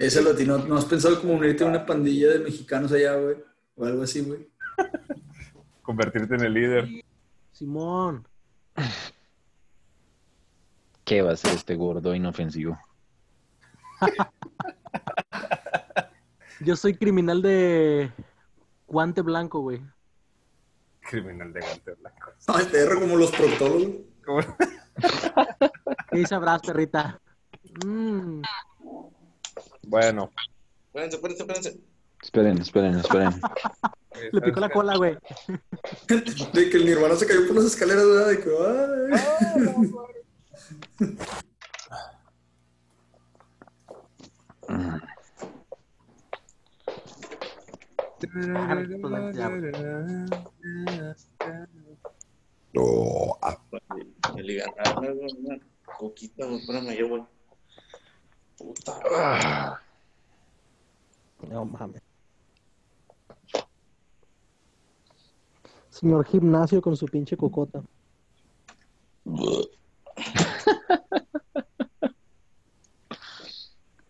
Ese latino, ¿no has pensado como unirte a una pandilla de mexicanos allá, güey? O algo así, güey. Convertirte en el líder. Simón. ¿Qué va a ser este gordo inofensivo? Yo soy criminal de guante blanco, güey. Criminal de guante blanco. Ay, perro, como los proctólogos. ¿Cómo? ¿Qué sabrás, perrita? Mm, Bueno. Espérense, espérense, espérense. Esperen, esperen, esperen. le picó la cola, güey. De que el Nirvana se cayó por las escaleras, ¿verdad? De que, ay. No, ah, coquita, espérame, yo, güey. Puta. No mames. Señor gimnasio con su pinche cocota.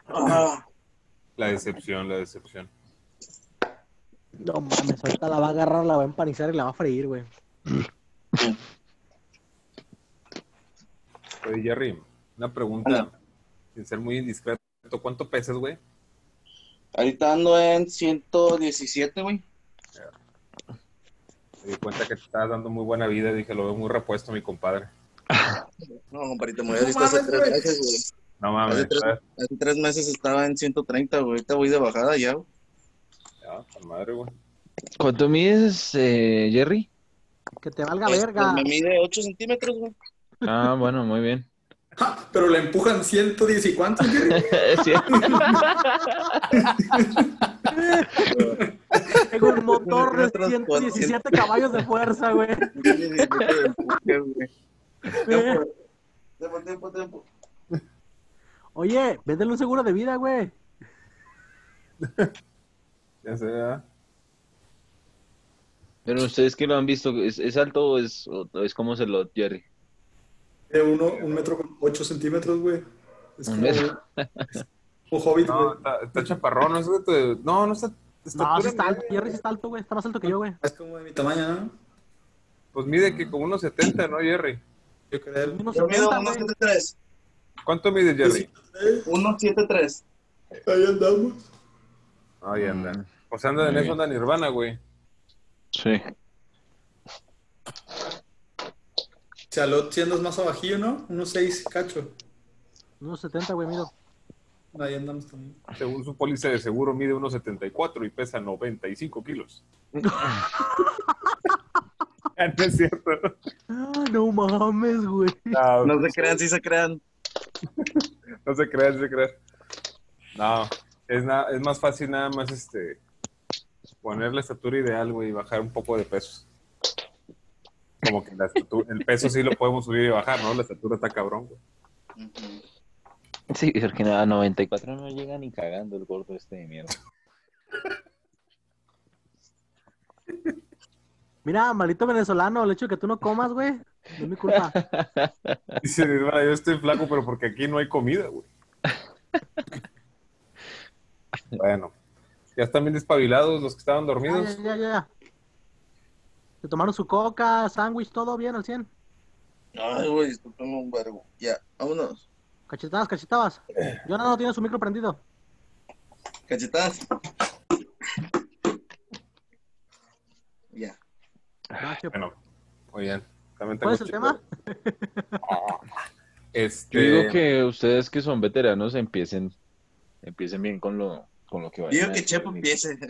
Ah, La decepción, la decepción. No mames, ahorita la va a agarrar, la va a empanizar y la va a freír, güey. Oye, Jerry, una pregunta. Sin ser muy indiscreto. ¿Cuánto pesas, güey? ahorita ando en 117, güey. Me di cuenta que te estabas dando muy buena vida. Dije, lo veo muy repuesto, mi compadre. No, compadrito, me había visto hace tres meses, güey. No mames. Hace tres, ¿sabes? hace tres meses estaba en 130, güey. Ahorita voy de bajada ya, güey. Ya, con madre, güey. ¿Cuánto mides, eh, Jerry? Que te valga Este, verga. Me mide 8 centímetros, güey. Ah, bueno, muy bien. Ja, Pero le empujan 110 y cuántos. Tengo un motor de Otros 117 caballos de fuerza, güey. 117 de empuje, güey. Tiempo, tiempo, tiempo, tiempo. Oye, véndele un seguro de vida, güey. Ya sé, ¿verdad? Pero ustedes que lo han visto, ¿es, es alto o es, o es como se lo, Jerry? De uno, un metro con 8 centímetros, güey. Es Un como metro. un hobbit, No, güey. está, está chaparrón. No, es de tu- no, no está. No, sí está alto. media. Jerry sí está alto, güey. Está más alto que yo, güey. Es como de mi tamaño, ¿no? Pues mide que como unos 70, ¿no, Jerry? Yo creo. Unos Yo mido 70, güey. 173. ¿Cuánto mides, Jerry? 173. Ahí andamos. Ahí anda. Mm, O sea, anda en Muy eso, bien. anda Nirvana, güey. Sí. Chalot, si andas más abajillo, ¿no? Unos 6 cacho. Unos 70, güey, miro. Ahí andamos también. Según su póliza de seguro, mide unos 74 y pesa 95 kilos. Ah, no es cierto. Ah, no mames, güey. No, No se crean, sí se crean. no se crean, no se crean. No, es, na- es más fácil nada más este poner la estatura ideal, güey, y bajar un poco de peso. Como que la estatura- el peso sí lo podemos subir y bajar, ¿no? La estatura está cabrón, güey. Sí, porque a 94 no llega ni cagando el gordo este de mierda. Mira, maldito venezolano, el hecho de que tú no comas, güey, no es mi culpa. Dice yo estoy flaco, pero porque aquí no hay comida, güey. Bueno, ya están bien despabilados los que estaban Ya, dormidos. ya, ya, ya. Se tomaron su coca, sándwich, todo bien al 100. Ay, güey, discúlpame un vergo. Ya, vámonos. Cachetadas, cachetadas. Jonah no tiene su micro prendido. Cachetadas. Ya. Gracias. Bueno, oigan, también tengo ¿Cuál es el tema? Este, Yo digo que ustedes que son veteranos empiecen, empiecen bien con lo, con lo que vayan Digo que. Chepo empiece.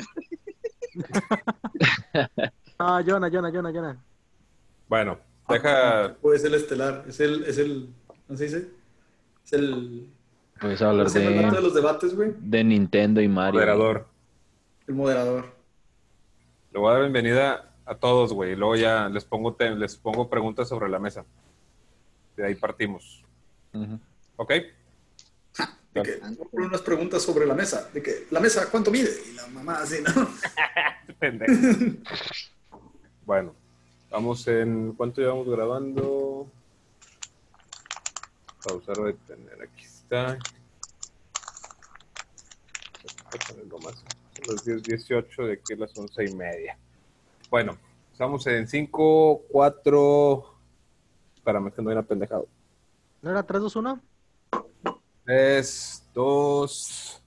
Ah, Jonah, Jonah, Jonah, Jonah. bueno, deja, O es el estelar. Es el, es el, ¿cómo se dice? Es el, Puedes hablar ¿cómo se llama el vato de de, los debates, güey? de Nintendo y Mario. moderador. El moderador. Le voy a dar bienvenida a todos, güey. y Luego ya les pongo, te- les pongo preguntas sobre la mesa. De ahí partimos. Ujú. ¿Ok? De que ponen unas preguntas sobre la mesa. De que, ¿la mesa cuánto mide? Y la mamá así, ¿no? Pendejo. bueno, vamos en. ¿Cuánto llevamos grabando? Pausar o detener. Aquí está. Más. Las 10, 18 de aquí a las 11 y media. Bueno, estamos en 5, 4. Espérame, que no era pendejado. ¿No era 3, 2, 1? 3, 2.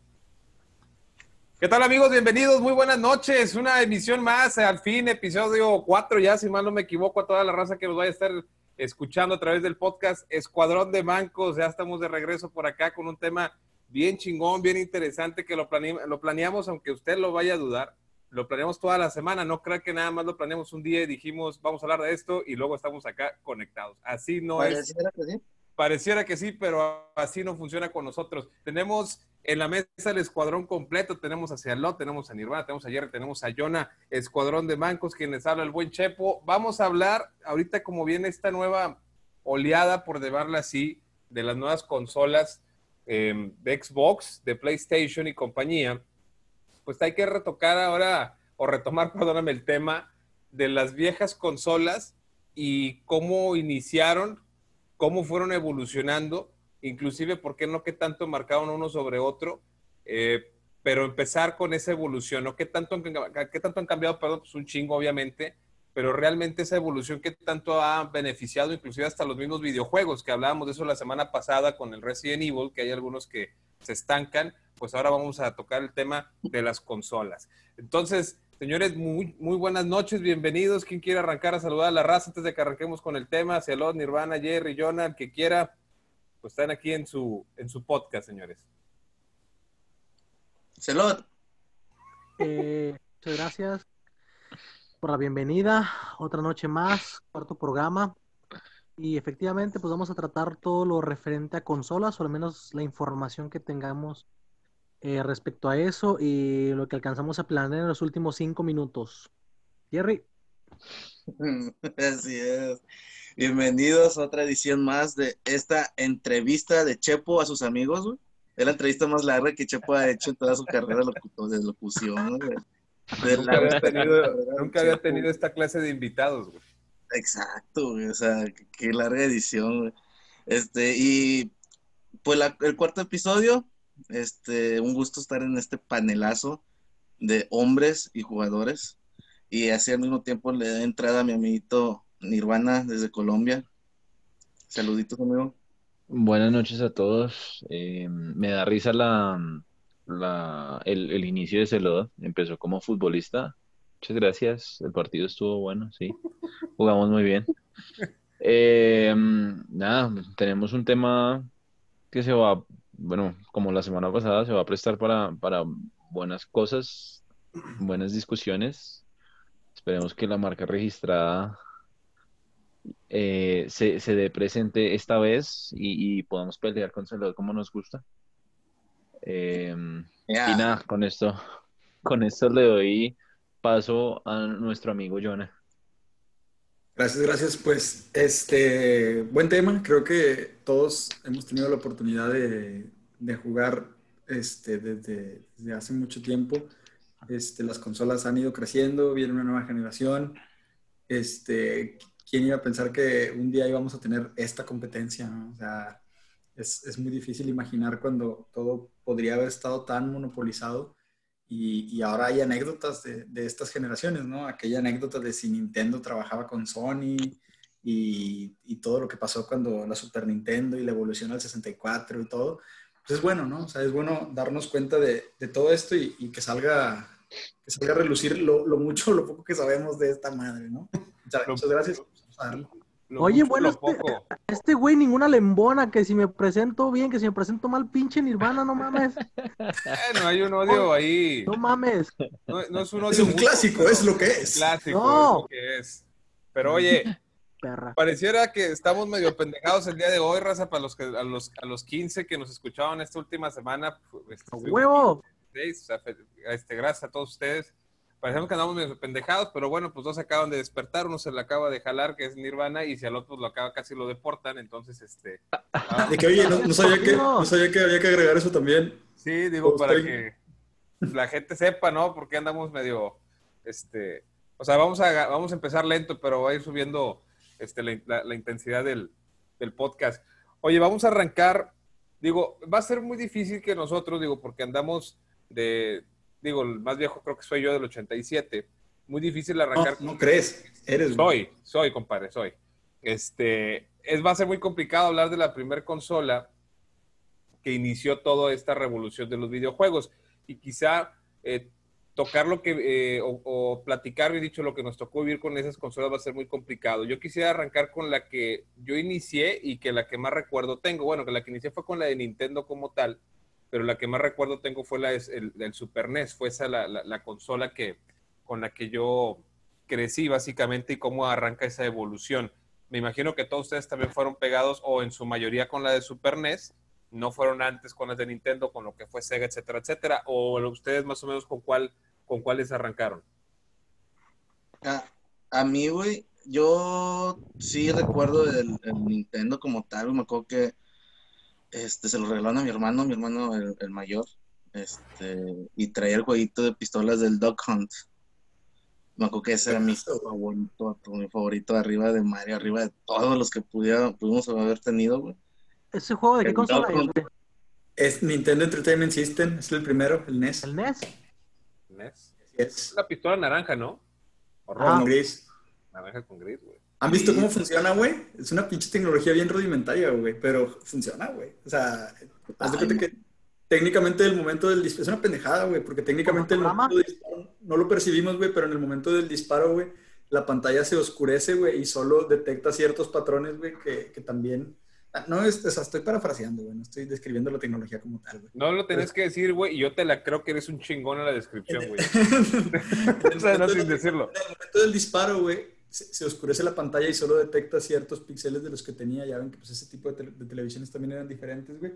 ¿Qué tal amigos? Bienvenidos, muy buenas noches. Una emisión más, al fin, episodio 4 ya, si mal no me equivoco, a toda la raza que nos vaya a estar escuchando a través del podcast Escuadrón de Mancos. Ya estamos de regreso por acá con un tema bien chingón, bien interesante que lo, plane lo planeamos, aunque usted lo vaya a dudar. Lo planeamos toda la semana, no creo que nada más lo planeamos un día y dijimos, vamos a hablar de esto y luego estamos acá conectados. Así no es. Que sí? Pareciera que sí, pero así no funciona con nosotros. Tenemos en la mesa el escuadrón completo. Tenemos a Cialó, tenemos a Nirvana, tenemos a tenemos a Jonah, escuadrón de mancos, quienes habla el buen Chepo. Vamos a hablar ahorita como viene esta nueva oleada, por llamarla así, de las nuevas consolas eh, de Xbox, de PlayStation y compañía. Pues hay que retocar ahora, o retomar, perdóname, el tema de las viejas consolas y cómo iniciaron, cómo fueron evolucionando, inclusive por qué no qué tanto marcaron uno sobre otro, eh, pero empezar con esa evolución, ¿no? ¿Qué tanto, qué tanto han cambiado? Perdón, pues un chingo, obviamente, pero realmente esa evolución que tanto ha beneficiado, inclusive hasta los mismos videojuegos, que hablábamos de eso la semana pasada con el Resident Evil, que hay algunos que se estancan, pues ahora vamos a tocar el tema de las consolas. Entonces, Señores, muy, muy buenas noches, bienvenidos. ¿Quién quiere arrancar a saludar a la raza antes de que arranquemos con el tema? Cialot, Nirvana, Jerry, Jonah, el que quiera, pues están aquí en su, en su podcast, señores. Celot. Eh, muchas gracias por la bienvenida. Otra noche más, cuarto programa. Y efectivamente, pues vamos a tratar todo lo referente a consolas, o al menos la información que tengamos eh, respecto a eso y lo que alcanzamos a planear en los últimos cinco minutos. Jerry. Así es. Bienvenidos a otra edición más de esta entrevista de Chepo a sus amigos, güey. Es la entrevista más larga que Chepo ha hecho en toda su carrera de locución. güey. De Nunca había tenido, nunca había tenido esta clase de invitados, güey. Exacto, güey. O sea, qué, larga edición, güey. Este, y pues la- el cuarto episodio, este, un gusto estar en este panelazo de hombres y jugadores. Y así al mismo tiempo le da entrada a mi amiguito Nirvana desde Colombia. Saluditos, amigo. Buenas noches a todos. Eh, me da risa la, la- el, el inicio de Celoda. Empezó como futbolista. Muchas gracias. El partido estuvo bueno, sí. Jugamos muy bien. Eh, nada, tenemos un tema que se va, bueno, como la semana pasada, se va a prestar para, para buenas cosas, buenas discusiones. Esperemos que la marca registrada eh, se, se dé presente esta vez y, y podamos pelear con Celoda como nos gusta. Eh, y nada, con esto, con esto le doy paso a nuestro amigo Jonah. Gracias, gracias. Pues, este, buen tema. Creo que todos hemos tenido la oportunidad de, de jugar este, desde, desde hace mucho tiempo. Este, las consolas han ido creciendo, viene una nueva generación. Este, ¿quién iba a pensar que un día íbamos a tener esta competencia? no? O sea, es, es muy difícil imaginar cuando todo podría haber estado tan monopolizado. Y, y ahora hay anécdotas de, de estas generaciones, ¿no? Aquella anécdota de si Nintendo trabajaba con Sony y, y todo lo que pasó cuando la Super Nintendo y la evolución al 64 y todo. Pues es bueno, ¿no? O sea, es bueno darnos cuenta de, de todo esto y, y que salga que salga a relucir lo, lo mucho o lo poco que sabemos de esta madre, ¿no? Muchas, Lo- muchas gracias. Lo Oye, mucho, bueno, este-. Este güey, ninguna lembona, que si me presento bien, que si me presento mal, pinche Nirvana, no mames. Bueno, hay un odio ahí. No mames. No, no es un odio Es un clásico, es lo que es. Clásico, No. es lo que es. Pero oye, Perra. pareciera que estamos medio pendejados el día de hoy, raza, para los que a los, a los 15 que nos escuchaban esta última semana. pues, este, ¡A fuimos huevo! 16, o sea, fe- este, gracias a todos ustedes. Parecemos que andamos medio pendejados, pero bueno, pues dos acaban de despertar, uno se le acaba de jalar, que es Nirvana, y si al otro lo acaba casi lo deportan, entonces este. ah, De que, oye, no, no sabía que, no sabía que había que agregar eso también. Sí, digo, para que la gente sepa, ¿no? Porque andamos medio, este, o sea, vamos a, vamos a empezar lento, pero va a ir subiendo este, la, la- la intensidad del, del podcast. Oye, vamos a arrancar, digo, va a ser muy difícil que nosotros, digo, porque andamos de, digo, el más viejo creo que soy yo del 87. Muy difícil arrancar. no crees, eres. Soy, soy, compadre, soy. Este, es, va a ser muy complicado hablar de la primera consola que inició toda esta revolución de los videojuegos. Y quizá eh, tocar lo que, eh, o, o platicar, bien dicho, lo que nos tocó vivir con esas consolas va a ser muy complicado. Yo quisiera arrancar con la que yo inicié y que la que más recuerdo tengo. Bueno, que la que inicié fue con la de Nintendo como tal, pero la que más recuerdo tengo fue la el, Super NES. Fue esa la, la- la consola que, con la que yo crecí básicamente y cómo arranca esa evolución. Me imagino que todos ustedes también fueron pegados o en su mayoría con la de Super NES, no fueron antes con las de Nintendo, con lo que fue Sega, etcétera, etcétera, o ustedes más o menos con cuál con cuáles arrancaron. A, a mí, güey, yo sí recuerdo el, Nintendo como tal, me acuerdo que este, se lo regalaron a mi hermano, mi hermano el, el mayor, este, y traía el jueguito de pistolas del Dog Hunt. Me acuerdo que ese era mi favorito, mi favorito arriba de Mario, arriba de todos los que pudiera, pudimos haber tenido, güey. ¿Ese juego de qué El consola es, güey? Es Nintendo Entertainment System, es el primero, el NES. ¿El NES? NES. Es La pistola naranja, ¿no? O Ah. rojo, con gris. naranja con gris, güey. ¿Han visto Sí. cómo funciona, güey? Es una pinche tecnología bien rudimentaria, güey, pero funciona, güey. O sea, haz de cuenta que técnicamente el momento del disparo, es una pendejada, güey, porque técnicamente el momento del disparo no lo percibimos, güey, pero en el momento del disparo, güey, la pantalla se oscurece, güey, y solo detecta ciertos patrones, güey, que, que también... ah, No, es, o sea, estoy parafraseando, güey, no estoy describiendo la tecnología como tal, güey. No lo tenés que decir, güey, y yo te la creo que eres un chingón en la descripción, güey. O sea, no sin decirlo. En el momento del disparo, güey, se, oscurece la pantalla y solo detecta ciertos píxeles de los que tenía. Ya ven que pues, ese tipo de, de televisiones también eran diferentes, güey.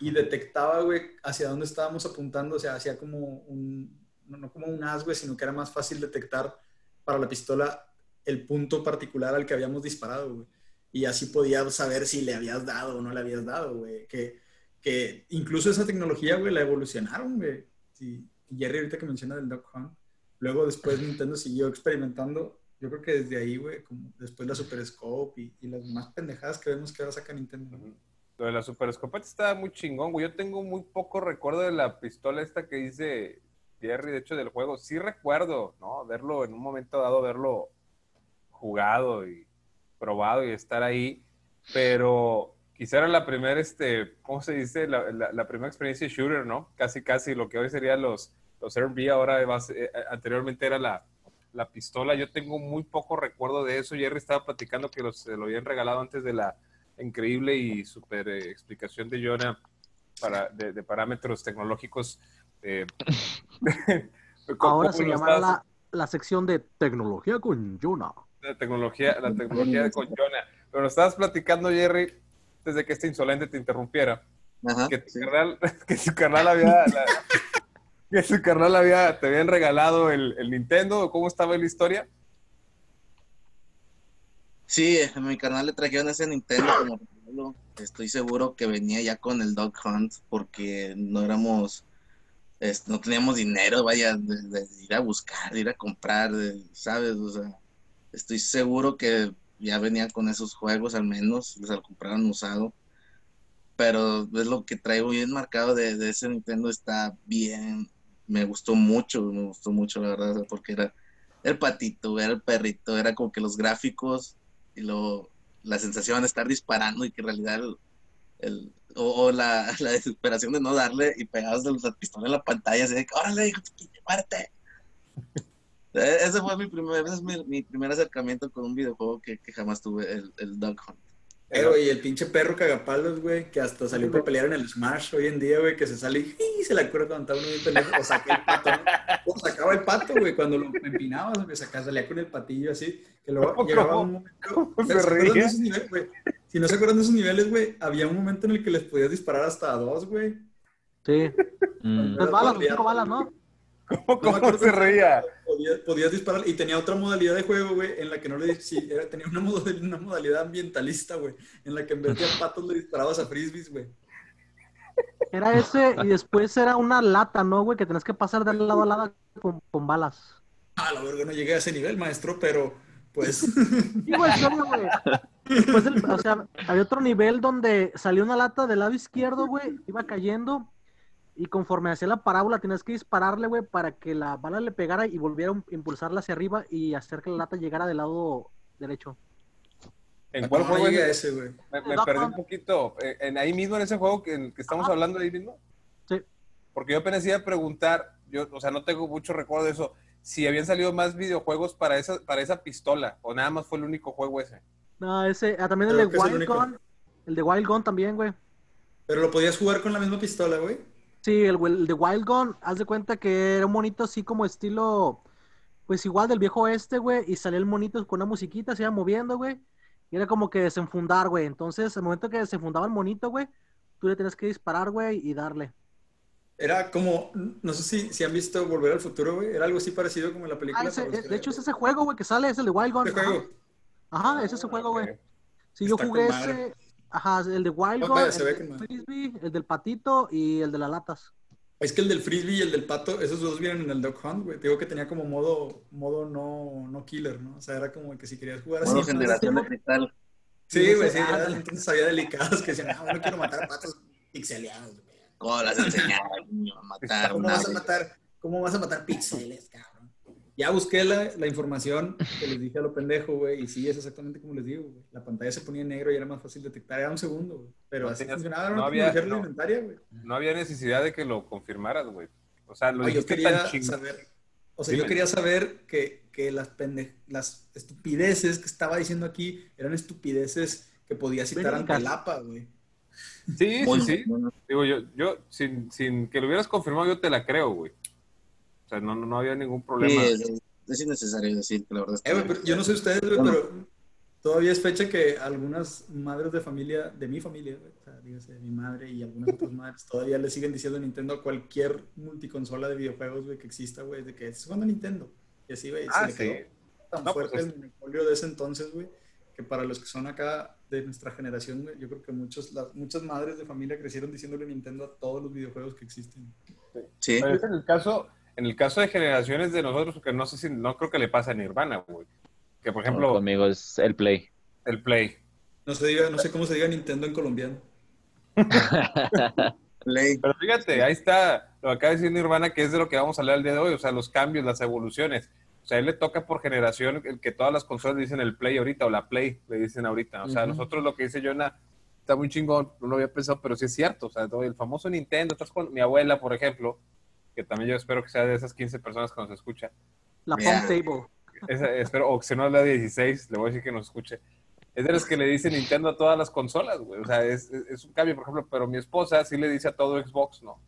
Y detectaba, güey, hacia dónde estábamos apuntando. O sea, hacía como un, no, no como un as, güey, sino que era más fácil detectar para la pistola el punto particular al que habíamos disparado, güey. Y así podías saber si le habías dado o no le habías dado, güey. Que, que incluso esa tecnología, güey, la evolucionaron, güey. Sí. Jerry ahorita que menciona del Duck Hunt, Luego después Nintendo siguió experimentando. Yo creo que desde ahí, güey, como después la Super Scope y, las más pendejadas que vemos que ahora saca Nintendo. Lo de la super escopeta está muy chingón, güey. Yo tengo muy poco recuerdo de la pistola esta que dice Jerry, de hecho, del juego. Sí recuerdo, ¿no? Verlo en un momento dado, verlo jugado y probado y estar ahí. Pero quizá era la primera, este, ¿cómo se dice? La, primera experiencia shooter, ¿no? Casi, casi lo que hoy serían los, los RB, ahora eh, anteriormente era la, la pistola. Yo tengo muy poco recuerdo de eso. Jerry estaba platicando que los, se lo habían regalado antes de la increíble y super eh, explicación de Jonah para, de, de parámetros tecnológicos. eh, ¿cómo- Ahora se estás- la, la sección de tecnología con Yuna. la tecnología, la tecnología con Jonah. Pero nos estabas platicando, Jerry, desde que este insolente te interrumpiera, Ajá, que tu sí. carnal, que su carnal había, la- que su carnal había, te habían regalado el, el Nintendo, ¿o ¿cómo estaba la historia? Sí, a mi canal le trajeron ese Nintendo como regalo. Estoy seguro que venía ya con el Dog Hunt porque no éramos, es- no teníamos dinero, vaya, de, de ir a buscar, de ir a comprar, de- ¿sabes? O sea, estoy seguro que ya venían con esos juegos al menos, les lo compraron usado. Pero es lo que traigo bien marcado de, de ese Nintendo, está bien, me gustó mucho, me gustó mucho la verdad, porque era el patito, era el perrito, era como que los gráficos y luego la sensación de estar disparando y que en realidad el, o, la, la desesperación de no darle y pegados la pistola en la pantalla así de que órale hijo de muerte Eh, ese fue mi primer ese es mi, primer acercamiento con un videojuego que, jamás tuve el, el Hunt Eh, güey, y el pinche perro cagapalos, güey, que hasta salió para pelear en el Smash hoy en día, güey, que se sale y se la cura cuando estaba uno bien pendejo, o saca el pato, ¿no? O sacaba el pato, güey, cuando lo empinabas, güey, sacaba, salía con el patillo así, que luego ¿Cómo? llegaba un momento... ¿Cómo se ¿Se acuerdan de esos niveles, güey? Si no se acuerdan de esos niveles, güey, había un momento en el que les podías disparar hasta a dos, güey. Sí. Mm. Tres balas, cinco balas, ¿no? ¿Cómo, se reía? Podías, podías disparar y tenía otra modalidad de juego, güey, en la que no le sí, era, tenía una, modalidad, una modalidad ambientalista, güey, en la que en vez de a patos le disparabas a frisbees, güey. Era ese y después era una lata, ¿no, güey? Que tenés que pasar de lado a lado con, con balas. Ah, la verga, no llegué a ese nivel, maestro, pero pues Sí, güey, serio, güey. Después del- o sea, había otro nivel donde salió una lata del lado izquierdo, güey, iba cayendo Y conforme hacía la parábola, tenías que dispararle, güey, para que la bala le pegara y volviera a impulsarla hacia arriba y hacer que la lata llegara del lado derecho. ¿En cuál juego es? ese, güey. Me, me perdí un poquito. Eh, ¿En ahí mismo, en ese juego que, en que estamos Ajá. hablando ahí mismo? Sí. Porque yo apenas iba a preguntar, yo, o sea, no tengo mucho recuerdo de eso, si habían salido más videojuegos para esa, para esa pistola, o nada más fue el único juego ese. No, ese, ah, también el Creo de el Wild único. Gun. El de Wild Gun también, güey. Pero lo podías jugar con la misma pistola, güey. Sí, el, el de Wild Gun, haz de cuenta que era un monito así como estilo, pues igual del viejo este, güey, y salía el monito con una musiquita, se iba moviendo, güey, y era como que desenfundar, güey. Entonces, al momento que desenfundaba el monito, güey, tú le tenías que disparar, güey, y darle. Era como, no sé si, si han visto Volver al Futuro, güey. Era algo así parecido como en la película. Ah, ese- los de hecho, es ese juego, güey, que sale, es el de Wild Gun. Este Ajá, juego. Ajá, es ese juego, güey. Ok. Sí, yo jugué ese, ajá, el de Wild se el ve del. Frisbee, el del patito y el de las latas. Es que el del frisbee y el del pato, esos dos vienen en el Duck Hunt, güey. Te digo que tenía como modo, modo no, no killer, ¿no? O sea, era como que si querías jugar así. Modo más- generación de cristal. Sí, güey, sí. Ah, ya sí. entonces había delicados que decían, no, no quiero matar a patos pixeleados, güey. ¿Cómo las enseñaba niño, a matar ¿Cómo una vas a matar, cómo vas a matar píxeles, cabrón? Ya busqué la, la información que les dije a lo pendejo, güey, y sí, es exactamente como les digo, güey. La pantalla se ponía en negro y era más fácil detectar, era un segundo, güey. Pero No así tenías- funcionaba, no había- no. güey. No había necesidad de que lo confirmaras, güey. O sea, lo Oye, yo dijiste quería tan saber, o sea, Dime. yo quería saber que, que las, pende- las estupideces que estaba diciendo aquí eran estupideces que podía citar ante Verídicas. el APA, güey. Sí, sí, sí. bueno. Digo, yo, yo sin, sin que lo hubieras confirmado, yo te la creo, güey. O sea, no, no, no había ningún Sí, problema. es, es innecesario decir que la verdad es que... Eh, pero yo no sé ustedes, güey, pero todavía es fecha que algunas madres de familia, de mi familia, güey, o sea, dígase, mi madre y algunas otras madres, todavía le siguen diciendo Nintendo a cualquier multiconsola de videojuegos, güey, que exista, güey, de que es jugando Nintendo. Y así, güey, Ah, se le sí. quedó tan No, fuerte pues, el monopolio de ese entonces, güey, que para los que son acá de nuestra generación, güey, yo creo que muchos, las, muchas madres de familia crecieron diciéndole Nintendo a todos los videojuegos que existen. Sí, Pero es en el caso, en el caso de generaciones de nosotros, que no sé si, no creo que le pase a Nirvana, güey. Que por ejemplo, Conmigo es el Play. el Play. No se diga, no sé cómo se diga Nintendo en colombiano. Play. Pero fíjate, ahí está lo que acaba de decir Nirvana, que es de lo que vamos a hablar el día de hoy, o sea, los cambios, las evoluciones. O sea, a él le toca por generación el que todas las consolas le dicen el Play ahorita o la Play le dicen ahorita. O sea, nosotros lo que dice Jonah está muy chingón, no lo había pensado, pero sí es cierto. O sea, el famoso Nintendo, estás con mi abuela, por ejemplo, que también yo espero que sea de esas 15 personas que nos escucha. La Mira. Pump Table. Esa- espero, o que si no es la 16, le voy a decir que nos escuche. Es de los que le dicen Nintendo a todas las consolas, güey. O sea, es, es- es un cambio, por ejemplo, pero mi esposa sí le dice a todo Xbox, ¿no?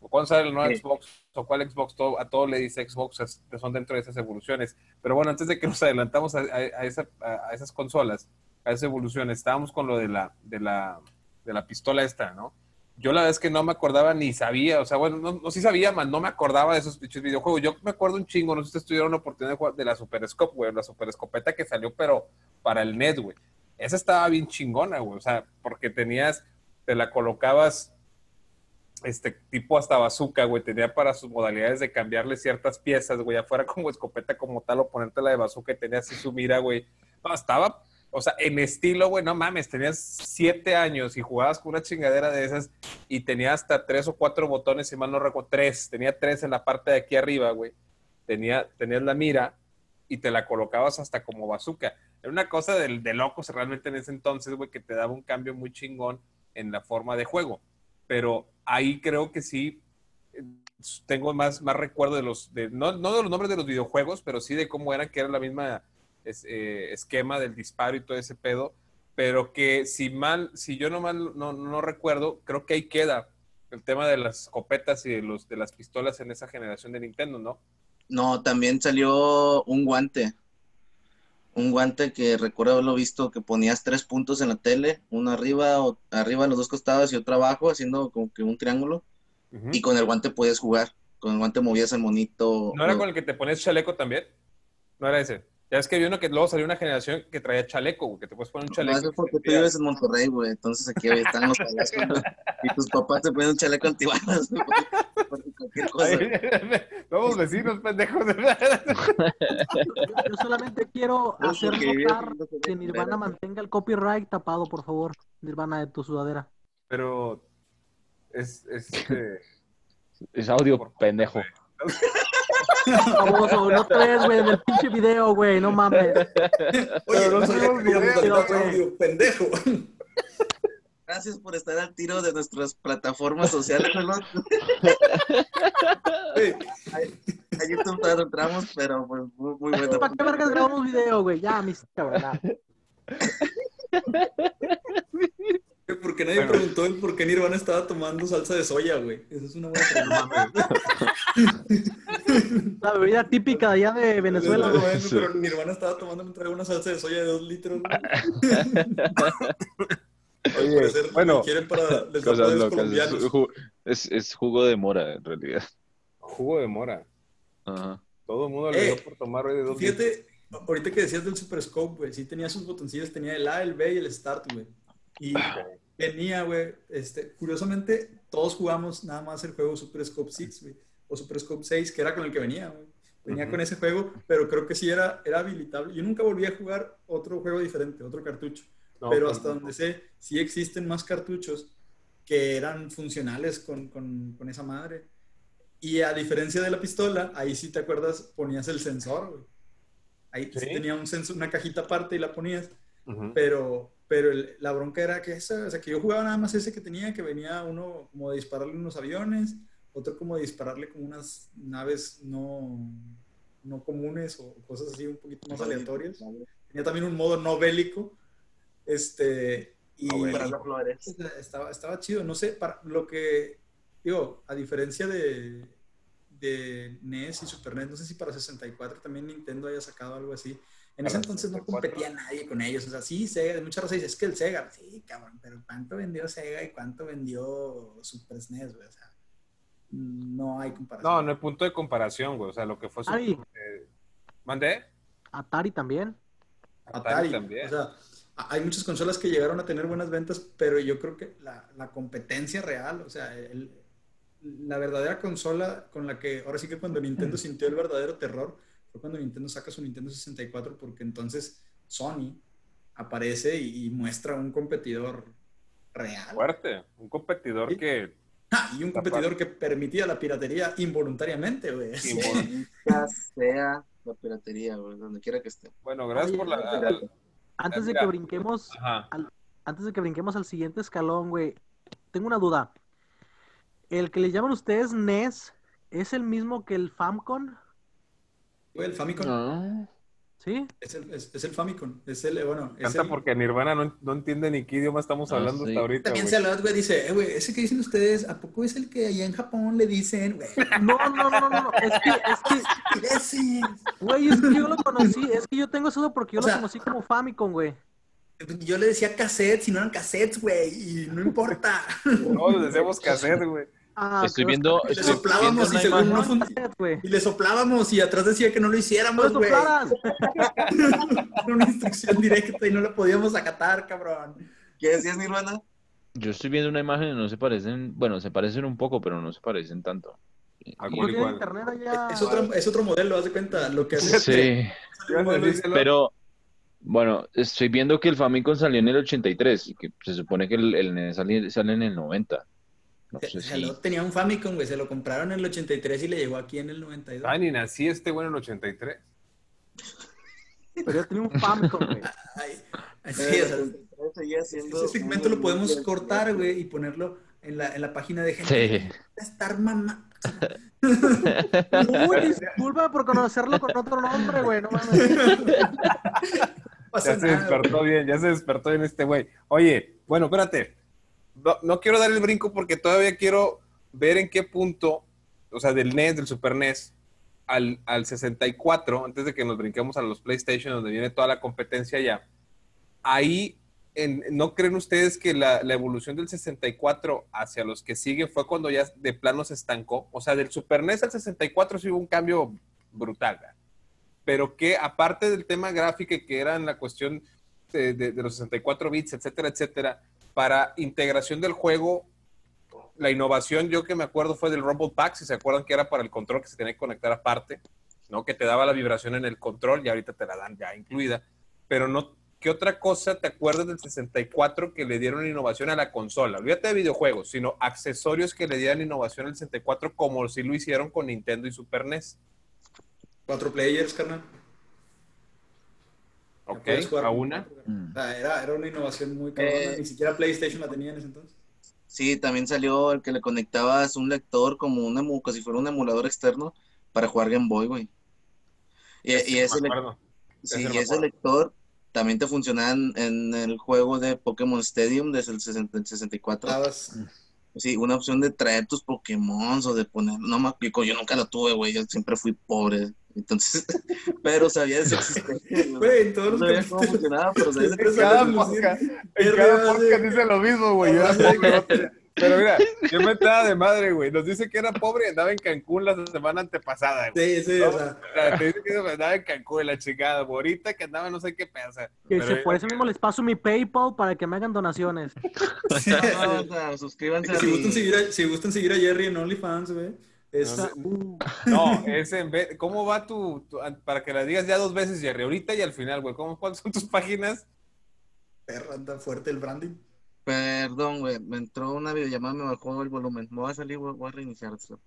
O cuando sale el nuevo Sí. Xbox, o cuál Xbox, todo- a todo le dice Xbox, son dentro de esas evoluciones. Pero bueno, antes de que nos adelantamos a, a- a esa- a- a esas consolas, a esas evoluciones, estábamos con lo de la, de la, de la pistola esta, ¿no? Yo la verdad es que no me acordaba ni sabía, o sea, bueno, no, no sí sabía, más no me acordaba de esos pinches videojuegos. Yo me acuerdo un chingo, no sé si ustedes la oportunidad de jugar de la Super Scope, güey, la Super Escopeta que salió, pero para el NES, güey. Esa estaba bien chingona, güey, o sea, porque tenías, te la colocabas, este, tipo hasta bazooka, güey, tenía para sus modalidades de cambiarle ciertas piezas, güey, afuera como escopeta como tal, o ponértela de bazooka y tenía así su mira, güey. No, estaba, o sea, en estilo, güey, no mames, tenías siete años y jugabas con una chingadera de esas y tenía hasta tres o cuatro botones, si mal no recuerdo, tres, tenía tres en la parte de aquí arriba, güey. Tenía, tenías la mira y te la colocabas hasta como bazooka. Era una cosa de, de locos realmente en ese entonces, güey, que te daba un cambio muy chingón en la forma de juego. Pero ahí creo que sí eh, tengo más, más recuerdo de los, de, no, no de los nombres de los videojuegos, pero sí de cómo eran, que era la misma es- eh, esquema del disparo y todo ese pedo. Pero que si mal, si yo no mal no, no recuerdo, creo que ahí queda el tema de las escopetas y de, los, de las pistolas en esa generación de Nintendo, ¿no? No, también salió un guante. Un guante que recuerdo haberlo visto que ponías tres puntos en la tele, uno arriba, o, arriba en los dos costados y otro abajo, haciendo como que un triángulo. Y con el guante podías jugar. Con el guante movías el monito. ¿No era con el que te pones chaleco también? No era ese. Ya es que vi uno que luego salió una generación que traía chaleco, güey, que te puedes poner un No, chaleco. eso es porque tú vives en Monterrey, güey. Entonces aquí güey, están los güey. Y tus papás te ponen un chaleco antibalas, güey, cualquier cosa. Somos vecinos, pendejos. Yo solamente quiero No, hacer notar que Nirvana mantenga el copyright tapado, por favor. Nirvana de tu sudadera. Pero es, es, este, Es audio, Por pendejo. Famoso, no te ves, güey, en el pinche video, güey, no mames. Oye, no no que habíamos video, güey. pendejo. Gracias por estar al tiro de nuestras plataformas sociales, ¿no? A YouTube todavía no entramos, pero pues muy, muy bueno. ¿Para qué vergas grabamos video, güey? Ya, mis cabrón. Porque nadie Bueno. preguntó el por qué Nirvana estaba tomando salsa de soya, güey. Esa es una buena pregunta. La bebida típica allá de Venezuela, Bueno, güey. pero Nirvana estaba tomando trae una salsa de soya de dos litros. güey. Oye, Puede ser, bueno, quieren para Cosas locas. Es, es- es jugo de mora, en realidad. jugo de mora. Ajá. Todo el mundo le Eh, dio por tomar hoy de dos litros. Fíjate, ahorita que decías del Super Scope, güey, sí tenía sus botoncillos, tenía el A, el B y el Start, güey. Y venía, güey, este, curiosamente, todos jugamos nada más el juego Super Scope 6, güey, o Super Scope 6, que era con el que venía, güey. Venía con ese juego, pero creo que sí era, era habilitable. Yo nunca volví a jugar otro juego diferente, otro cartucho. No, pero hasta donde sé, sí existen más cartuchos que eran funcionales con, con, con esa madre. Y a diferencia de la pistola, ahí sí te acuerdas, ponías el sensor, güey. Ahí sí ¿Sí? tenía un sensor, una cajita aparte y la ponías, pero, pero el- la bronca era que esa, o sea, que yo jugaba nada más ese que tenía, que venía uno como de dispararle unos aviones, otro como de dispararle como unas naves no, no comunes o cosas así un poquito más aleatorias. Tenía también un modo no bélico. Este, y No bélico. Para las flores. estaba, estaba chido. No sé, para lo que, digo, a diferencia de, de NES y Super NES, no sé si para 64 también Nintendo haya sacado algo así. En ese entonces no 64. competía nadie con ellos. O sea, sí, Sega, muchas razas dicen, es que el Sega, sí, cabrón, pero ¿cuánto vendió Sega y cuánto vendió Super SNES, güey? O sea, no hay comparación. No, no hay punto de comparación, güey. O sea, lo que fue su... Ay. eh, ¿Mandé? Atari también. Atari. también. O sea, hay muchas consolas que llegaron a tener buenas ventas, pero yo creo que la, la competencia real, o sea, el- la verdadera consola con la que, ahora sí que cuando Nintendo sintió el verdadero terror, fue cuando Nintendo saca su Nintendo 64, porque entonces Sony aparece y, y muestra un competidor real. Fuerte. Un competidor Sí. que... Ah, y un competidor que permitía la piratería involuntariamente, güey. Sí, Ya sea la piratería, güey, donde quiera que esté. Bueno, gracias Oye, por la... al- Antes de Mira. que brinquemos, antes de que brinquemos al siguiente escalón, güey, tengo una duda. ¿El que le llaman ustedes NES es el mismo que el Famicom? El Famicom No. ¿Sí? es, el, es, es el Famicom, es el, bueno, es Canta el- porque Nirvana no, no entiende ni qué idioma estamos Ah, hablando sí. hasta ahorita, También habla, güey, dice, eh, güey, ese que dicen ustedes, ¿a poco es el que allá en Japón le dicen, güey? No, no, no, no, no. Es que, es que, Ese. güey, es que yo lo conocí. Es que yo tengo eso porque yo O lo sea- conocí como Famicom, güey. Yo le decía cassettes y no eran cassettes, güey, y no importa. Les decimos cassette, güey. Ah, Estoy viendo, Le estoy viendo soplábamos y según no. Y le soplábamos y atrás decía que no lo ¡No hiciéramos, güey. Era una instrucción directa y no la podíamos acatar, cabrón. ¿Qué decías, Nirvana? Yo estoy viendo una imagen y no se parecen, bueno, se parecen un poco, pero no se parecen tanto. Ah. Es otro, es otro modelo, haz de cuenta. Lo que hace Sí, pero bueno, estoy viendo que el Famicom salió en el 83 y que se supone que el, el NES sale, sale en el 90. No Se- sé se si... lo- tenía un Famicom, güey, se lo compraron en el 83 y le llegó aquí en el 92. Ah, ni nací este güey en el 83. Pero yo tenía un Famicom, güey. Ay, ay, sí, o sea, seguía siendo ese segmento lo podemos cortar, güey, y ponerlo en la, en la página de gente. Sí. estar mamá. Uy, disculpa por conocerlo con otro nombre, güey. No mames. Ya se nada, despertó bien, ya se despertó bien este güey. Oye, bueno, espérate. No, quiero dar el brinco porque todavía quiero ver en qué punto, o sea, del NES, del Super NES, al, al 64, antes de que nos brinquemos a los PlayStation, donde viene toda la competencia ya. Ahí, ¿no creen ustedes que la, evolución del 64 hacia los que siguen fue cuando ya de plano se estancó? O sea, del Super NES al 64 sí hubo un cambio brutal, pero que aparte del tema gráfico que era en la cuestión de, de- de los 64 bits, etcétera, etcétera, para integración del juego, la innovación, yo que me acuerdo fue del Rumble Pack, si se acuerdan que era para el control que se tenía que conectar aparte, ¿no? Que te daba la vibración en el control y ahorita te la dan ya incluida, pero no, ¿qué otra cosa te acuerdas del 64 que le dieron innovación a la consola? Olvídate de videojuegos, sino accesorios que le dieran innovación al 64 como si lo hicieron con Nintendo y Super NES. Cuatro players, carnal. Ok, a una. Mm. Era, era una innovación muy cabrona. Eh. Ni siquiera PlayStation la tenía en ese entonces. Sí, también salió el que le conectabas un lector como un emu, como si fuera un emulador externo para jugar Game Boy, güey. Y, y ese, le- acuerdo. sí, ese y ese lector también te funcionaba en, en el juego de Pokémon Stadium desde el 60 el 64. Estabas- Sí, una opción de traer tus Pokémon o de poner, no yo nunca lo tuve, güey, yo siempre fui pobre, entonces, pero sabía de su existencia, güey. Todos No los sabía cómo funcionaba, pero sabía de su Cada podcast, en cada podcast sí. dice lo mismo, güey. Yo no Pero mira, yo me estaba de madre, güey. Nos dice que era pobre y andaba en Cancún la semana antepasada, güey. Sí, sí, o sea. O sea, te dice que andaba en Cancún, la chingada. Ahorita que andaba no sé qué pasa. Que se- por eso mismo les paso mi PayPal para que me hagan donaciones. No, o sea, suscríbanse a si, mi- gustan seguir a, si gustan seguir a Jerry en OnlyFans, güey. No, Uh, No, es en vez, ¿cómo va tu, tu- para que la digas ya dos veces, Jerry? Ahorita y al final, güey. ¿Cómo, ¿Cuáles son tus páginas? perra, anda fuerte el branding. Perdón, güey, me entró una videollamada, me bajó el volumen. Me voy a salir, voy, voy a reiniciar esto.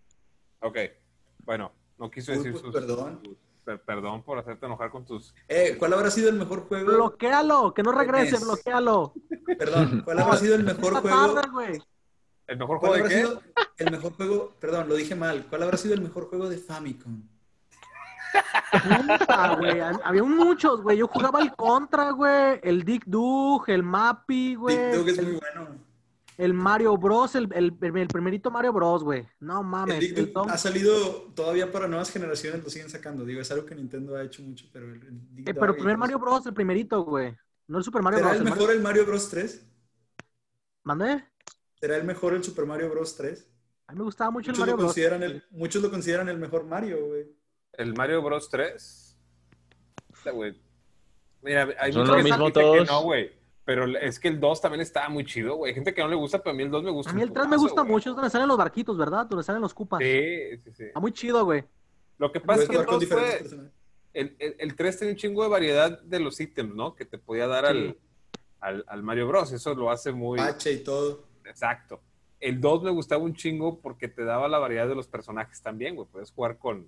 Ok. Bueno, no quiso Uy, decir pues, sus... perdón. sus- per- perdón por hacerte enojar con tus... Eh, ¿cuál habrá sido el mejor juego? bloquéalo, que no regrese, Tenés. bloquéalo. Perdón, ¿cuál habrá sido el mejor juego? tarde. ¿El mejor ¿Cuál juego de habrá qué? sido el mejor juego? Perdón, lo dije mal. ¿Cuál habrá sido el mejor juego de Famicom? Puta, güey. hab- Había muchos, güey. Yo jugaba el Contra, güey. El Dick Dug, el Mappy, güey. Dick Dug es el, muy bueno. el Mario Bros, el, el, el primerito Mario Bros, güey. No El mames. Dick el Dug Tom- ha salido todavía para nuevas generaciones, lo siguen sacando. Digo, es algo que Nintendo ha hecho mucho, pero el, el Dick eh, Dug pero el primer Mario. Bros, el primerito, güey. No el Super Mario ¿Será Bros. el El mejor Mario... el Mario Bros 3? ¿Mandé? ¿Será el mejor el Super Mario Bros 3? A mí me gustaba mucho el Mario lo, Bros. consideran el, muchos lo consideran el mejor Mario, güey. ¿El Mario Bros 3? Puta, güey. Mira, hay Son mucha lo gente mismo que dice que todos. no, güey. Pero es que el 2 también estaba muy chido, güey. Hay gente que no le gusta, pero a mí el 2 me gusta. A mí el 3 me gusta güey. mucho. Es donde salen los barquitos, ¿verdad? Donde salen los cupas. Sí, sí, sí. Está muy chido, güey. Lo que pasa es que el jugar con 2 diferentes fue... personajes. El, el, el 3 tenía un chingo de variedad de los ítems, ¿no? Que te podía dar al, Sí. al, al Mario Bros. Eso lo hace muy... Pache y todo. Exacto. El 2 me gustaba un chingo porque te daba la variedad de los personajes también, güey. Puedes jugar con,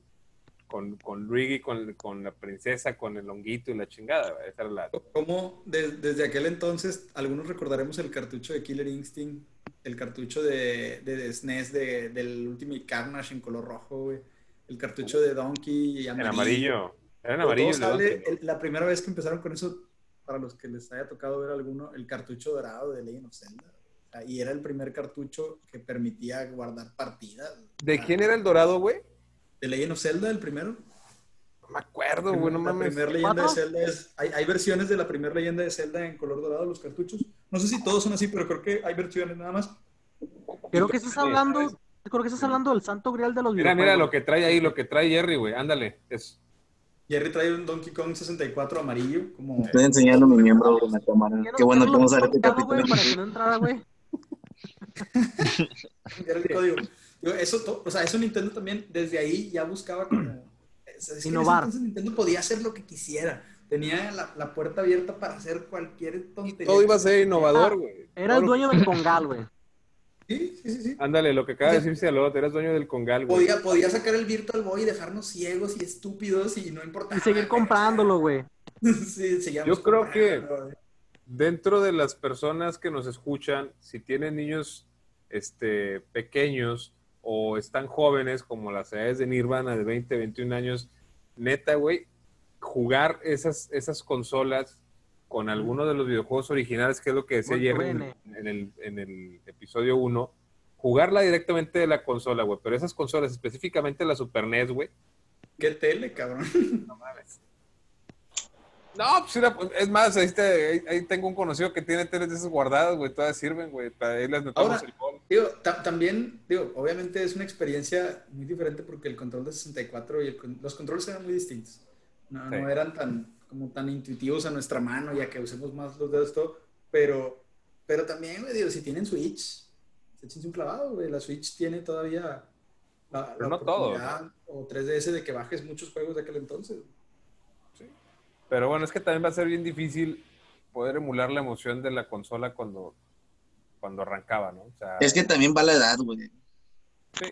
con, con Luigi, con, con la princesa, con el honguito y la chingada. Esa era la... Como de- desde aquel entonces, algunos recordaremos el cartucho de Killer Instinct, el cartucho de, de, de SNES de- del Ultimate Carnage en color rojo, güey. El cartucho de Donkey y En amarillo. amarillo. Era en amarillo. sale- el- la primera vez que empezaron con eso, para los que les haya tocado ver alguno, el cartucho dorado de Legend of Zelda. Y era el primer cartucho que permitía guardar partidas. ¿De Ah, quién era el dorado, güey? De Legend of Zelda, el primero. No me acuerdo, güey. No la mames. primera leyenda de. Zelda es. Hay, hay versiones de la primera leyenda de Zelda en color dorado, los cartuchos. No sé si todos son así, pero creo que hay versiones nada más. Creo que estás hablando... Creo que estás hablando del santo grial de los Mira, mira lo que trae ahí, lo que trae Jerry, güey. Ándale. Es... Jerry trae un Donkey Kong 64 amarillo, como. Estoy enseñando mi miembro en la cámara. Qué bueno que vamos a ver este capítulo. güey, Para que no entrara, güey. Era el código. Digo, eso, o sea, eso Nintendo también, desde ahí ya buscaba como. es- en Innovar. entonces Nintendo podía hacer lo que quisiera. Tenía la, la puerta abierta para hacer cualquier tontería. Todo iba a ser innovador, Ah, güey. Era el dueño del Congal, güey. Sí, sí, sí. sí. Ándale, lo que acaba de decir Cialot, eras dueño del Congal, güey. Podía, podía sacar el Virtual Boy y dejarnos ciegos y estúpidos y no importaba. Y seguir comprándolo, güey. Sí, Yo creo que-. Dentro de las personas que nos escuchan, si tienen niños este, pequeños o están jóvenes, como las edades de Nirvana de 20, 21 años, neta, güey, jugar esas, esas consolas con alguno de los videojuegos originales, que es lo que decía Muy Jerry en, buena. en el, en el episodio 1, jugarla directamente de la consola, güey, pero esas consolas, específicamente la Super NES, güey, Qué tele, cabrón. no mames. No, pues era- es más, ahí, está- ahí- ahí tengo un conocido que tiene teles de esas guardadas, güey, todas sirven, güey, para ahí las metamos Ahora- el gol. Digo, ta- también, digo, obviamente es una experiencia muy diferente porque el control de 64 y el los controles eran muy distintos. No, Sí. no eran tan, como tan intuitivos a nuestra mano, ya que usemos más los dedos, todo. Pero, pero también, güey, digo, si tienen Switch, échense un clavado, güey. La Switch tiene todavía la, Pero la no todo, o 3DS de que bajes muchos juegos de aquel entonces. Pero bueno, es que también va a ser bien difícil poder emular la emoción de la consola cuando, cuando arrancaba, ¿no? O sea, Es que también va la edad, güey. sí,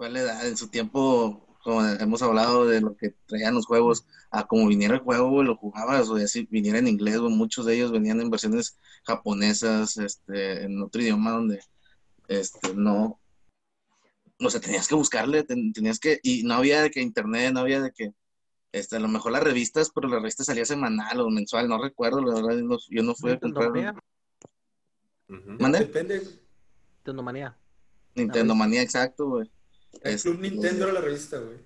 Va la edad. En su tiempo, como hemos hablado de lo que traían los juegos, a como viniera el juego, güey, lo jugabas, o si viniera en inglés, güey, muchos de ellos venían en versiones japonesas, este, en otro idioma donde, este, no, o sea, tenías que buscarle, ten- tenías que, y no había de que internet, no había de que, este, a lo mejor las revistas, pero la revista salía semanal o mensual, no recuerdo, la verdad, yo no, yo no fui a comprar. ¿Mande? Depende. Nintendo Manía. Nintendo Manía, exacto, güey. El Este, Club Nintendo era la revista, güey.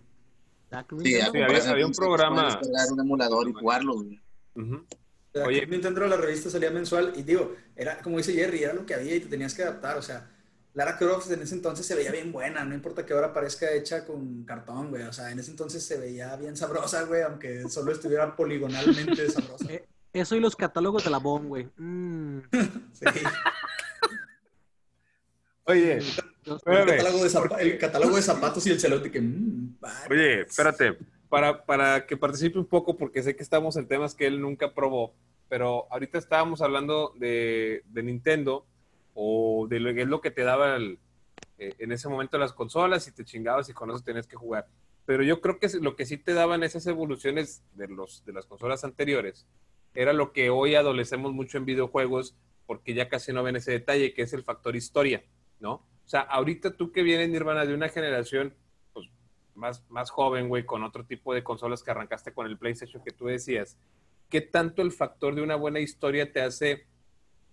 Ah, Sí. Sí, había- había un programa. un emulador y jugarlo, güey. O sea, Oye. Club Nintendo era la revista, salía mensual. Y digo, era como dice Jerry, era lo que había y te tenías que adaptar. O sea, Lara Croft en ese entonces se veía bien buena. No importa que ahora parezca hecha con cartón, güey. O sea, en ese entonces se veía bien sabrosa, güey. Aunque solo estuviera poligonalmente sabrosa. Eh, Eso y los catálogos de la BOM, güey. Mm, Sí. Oye, El catálogo, de zapa- el catálogo de zapatos y el celote que... mm, oye, espérate, para, para que participe un poco, porque sé que estamos en temas que él nunca probó, pero ahorita estábamos hablando de, de Nintendo o de lo que es lo que te daba eh, en ese momento las consolas y te chingabas y con eso tenías que jugar. Pero yo creo que lo que sí te daban esas evoluciones de, los, de las consolas anteriores era lo que hoy adolecemos mucho en videojuegos porque ya casi no ven ese detalle, que es el factor historia, ¿no? O sea, ahorita tú que vienes, Nirvana, de una generación pues, más, más joven, güey, con otro tipo de consolas que arrancaste con el PlayStation que tú decías, ¿qué tanto el factor de una buena historia te hace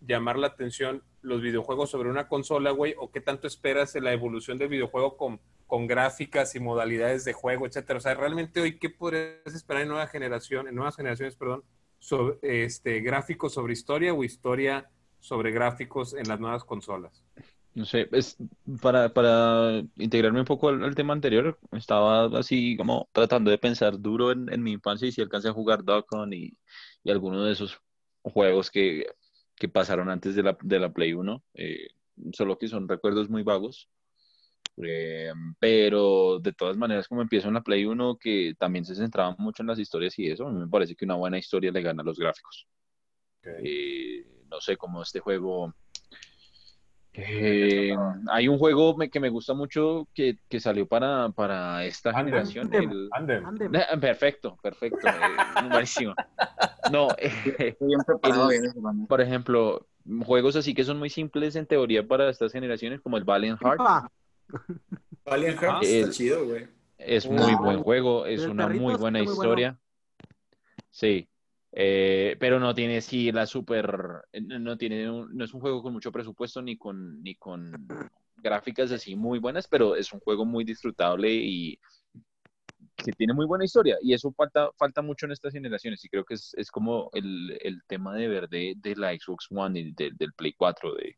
llamar la atención los videojuegos sobre una consola, güey? ¿O qué tanto esperas en la evolución del videojuego con, con gráficas y modalidades de juego, etcétera? O sea, realmente hoy, ¿qué podrías esperar en nueva generación, en nuevas generaciones, perdón, este gráficos sobre historia o historia sobre gráficos en las nuevas consolas? No sé, es para, para integrarme un poco al, al tema anterior, estaba así como tratando de pensar duro en, en mi infancia y si alcancé a jugar Duck Hunt y, y alguno de esos juegos que, que pasaron antes de la, de la Play 1, eh, solo que son recuerdos muy vagos. Eh, pero de todas maneras, como empiezo en la Play 1, que también se centraba mucho en las historias y eso, a mí me parece que una buena historia le gana a los gráficos. Eh, no sé, como este juego. Eh, hay un juego me- que me gusta mucho que, que salió para, para esta Andem. generación. Andem. el- Andem. Andem. Eh, Perfecto, perfecto. eh, buenísimo. No, eh, El- por ejemplo, juegos así que son muy simples en teoría para estas generaciones, como el Valiant Heart. Ah, Valiant Hearts Ah. está chido, güey. Es muy buen bueno. juego, es una muy buena muy bueno. historia. Sí, eh, pero no tiene sí la super, eh, no tiene, un- no es un juego con mucho presupuesto ni con ni con gráficas así muy buenas, pero es un juego muy disfrutable y que tiene muy buena historia. Y eso falta falta mucho en estas generaciones y creo que es, es como el, el tema de ver de, de la Xbox One y de- del Play 4 de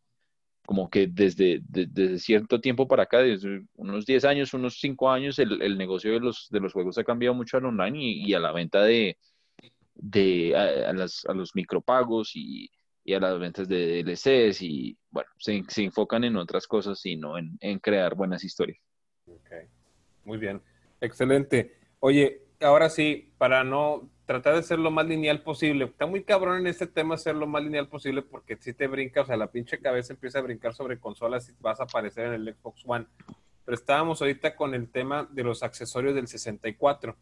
como que desde, de- desde cierto tiempo para acá, desde unos 10 años, unos 5 años, el, el negocio de los, de los juegos ha cambiado mucho al online y, y a la venta de, de a, las, a los micropagos y, a las ventas de DLCs y bueno, se, se enfocan en otras cosas y no en, en crear buenas historias. Muy bien, excelente. Oye, ahora sí, para no tratar de ser lo más lineal posible, está muy cabrón en este tema ser lo más lineal posible porque si te brinca, o sea, la pinche cabeza empieza a brincar sobre consolas y vas a aparecer en el Xbox One. Pero estábamos ahorita con el tema de los accesorios del 64.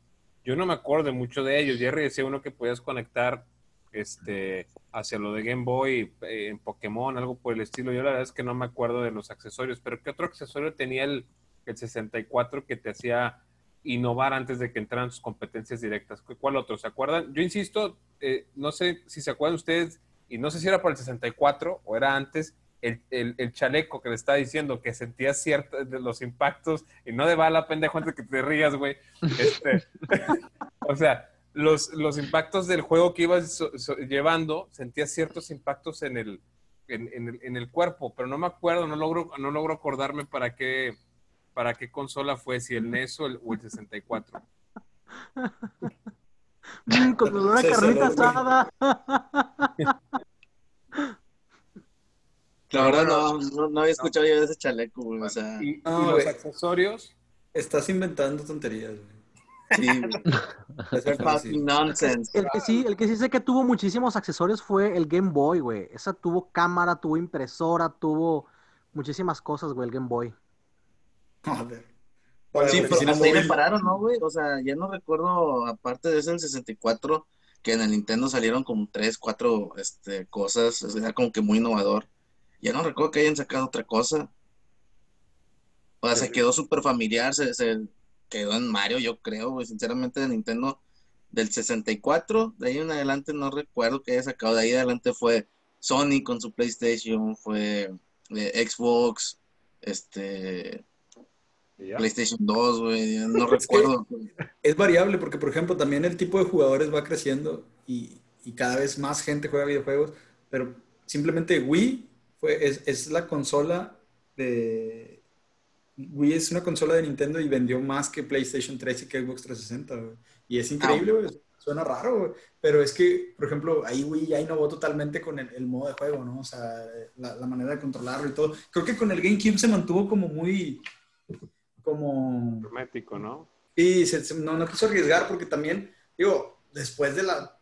Yo no me acuerdo mucho de ellos. Jerry decía uno que podías conectar este, hacia lo de Game Boy eh, en Pokémon, algo por el estilo. Yo la verdad es que no me acuerdo de los accesorios, pero ¿qué otro accesorio tenía el, el 64 que te hacía innovar antes de que entraran sus competencias directas? ¿Cu- ¿Cuál otro? ¿Se acuerdan? Yo insisto, eh, no sé si se acuerdan ustedes, y no sé si era para el 64 o era antes, el, el- el chaleco que le estaba diciendo que sentía ciertos de los impactos, y no de bala, pendejo, antes que te rías, güey. Este, o sea, los, los impactos del juego que ibas so- so- llevando, sentías ciertos impactos en el, en, en el, en el cuerpo, pero no me acuerdo, no logro, no logro acordarme para qué, para qué consola fue, si el NES o el, o el 64. mm, con olor a carnita asada. La verdad no, no, no había escuchado yo de ese chaleco, güey. O sea, Y, y No, los accesorios, Estás inventando tonterías, güey. Sí. El que sí, el que sí sé que tuvo muchísimos accesorios fue el Game Boy, güey. Esa tuvo cámara, tuvo impresora, tuvo muchísimas cosas, güey, el Game Boy. Joder. Para Sí, pero hasta ahí móvil. pararon, ¿no, güey? O sea, ya no recuerdo, aparte de ese el 64, que en el Nintendo salieron como tres, cuatro este, cosas, o sea, era como que muy innovador. Ya no recuerdo que hayan sacado otra cosa. O sea, se quedó súper familiar, se, se quedó en Mario, yo creo, güey, sinceramente, de Nintendo del 64, de ahí en adelante no recuerdo que haya sacado, de ahí en adelante fue Sony con su PlayStation, fue eh, Xbox, este, ya. PlayStation 2, güey, no recuerdo. Es variable porque, por ejemplo, también el tipo de jugadores va creciendo y, y cada vez más gente juega videojuegos, pero simplemente Wii fue, es, es la consola de... Wii es una consola de Nintendo y vendió más que PlayStation 3 y que Xbox 360, güey. Y es increíble, güey. Suena raro, güey. Pero es que, por ejemplo, ahí Wii ya innovó totalmente con el, el modo de juego, ¿no? O sea, la, la manera de controlarlo y todo. Creo que con el GameCube se mantuvo como muy... como... Hermético, ¿no? Y se- se- no, no quiso arriesgar porque también, digo, después de la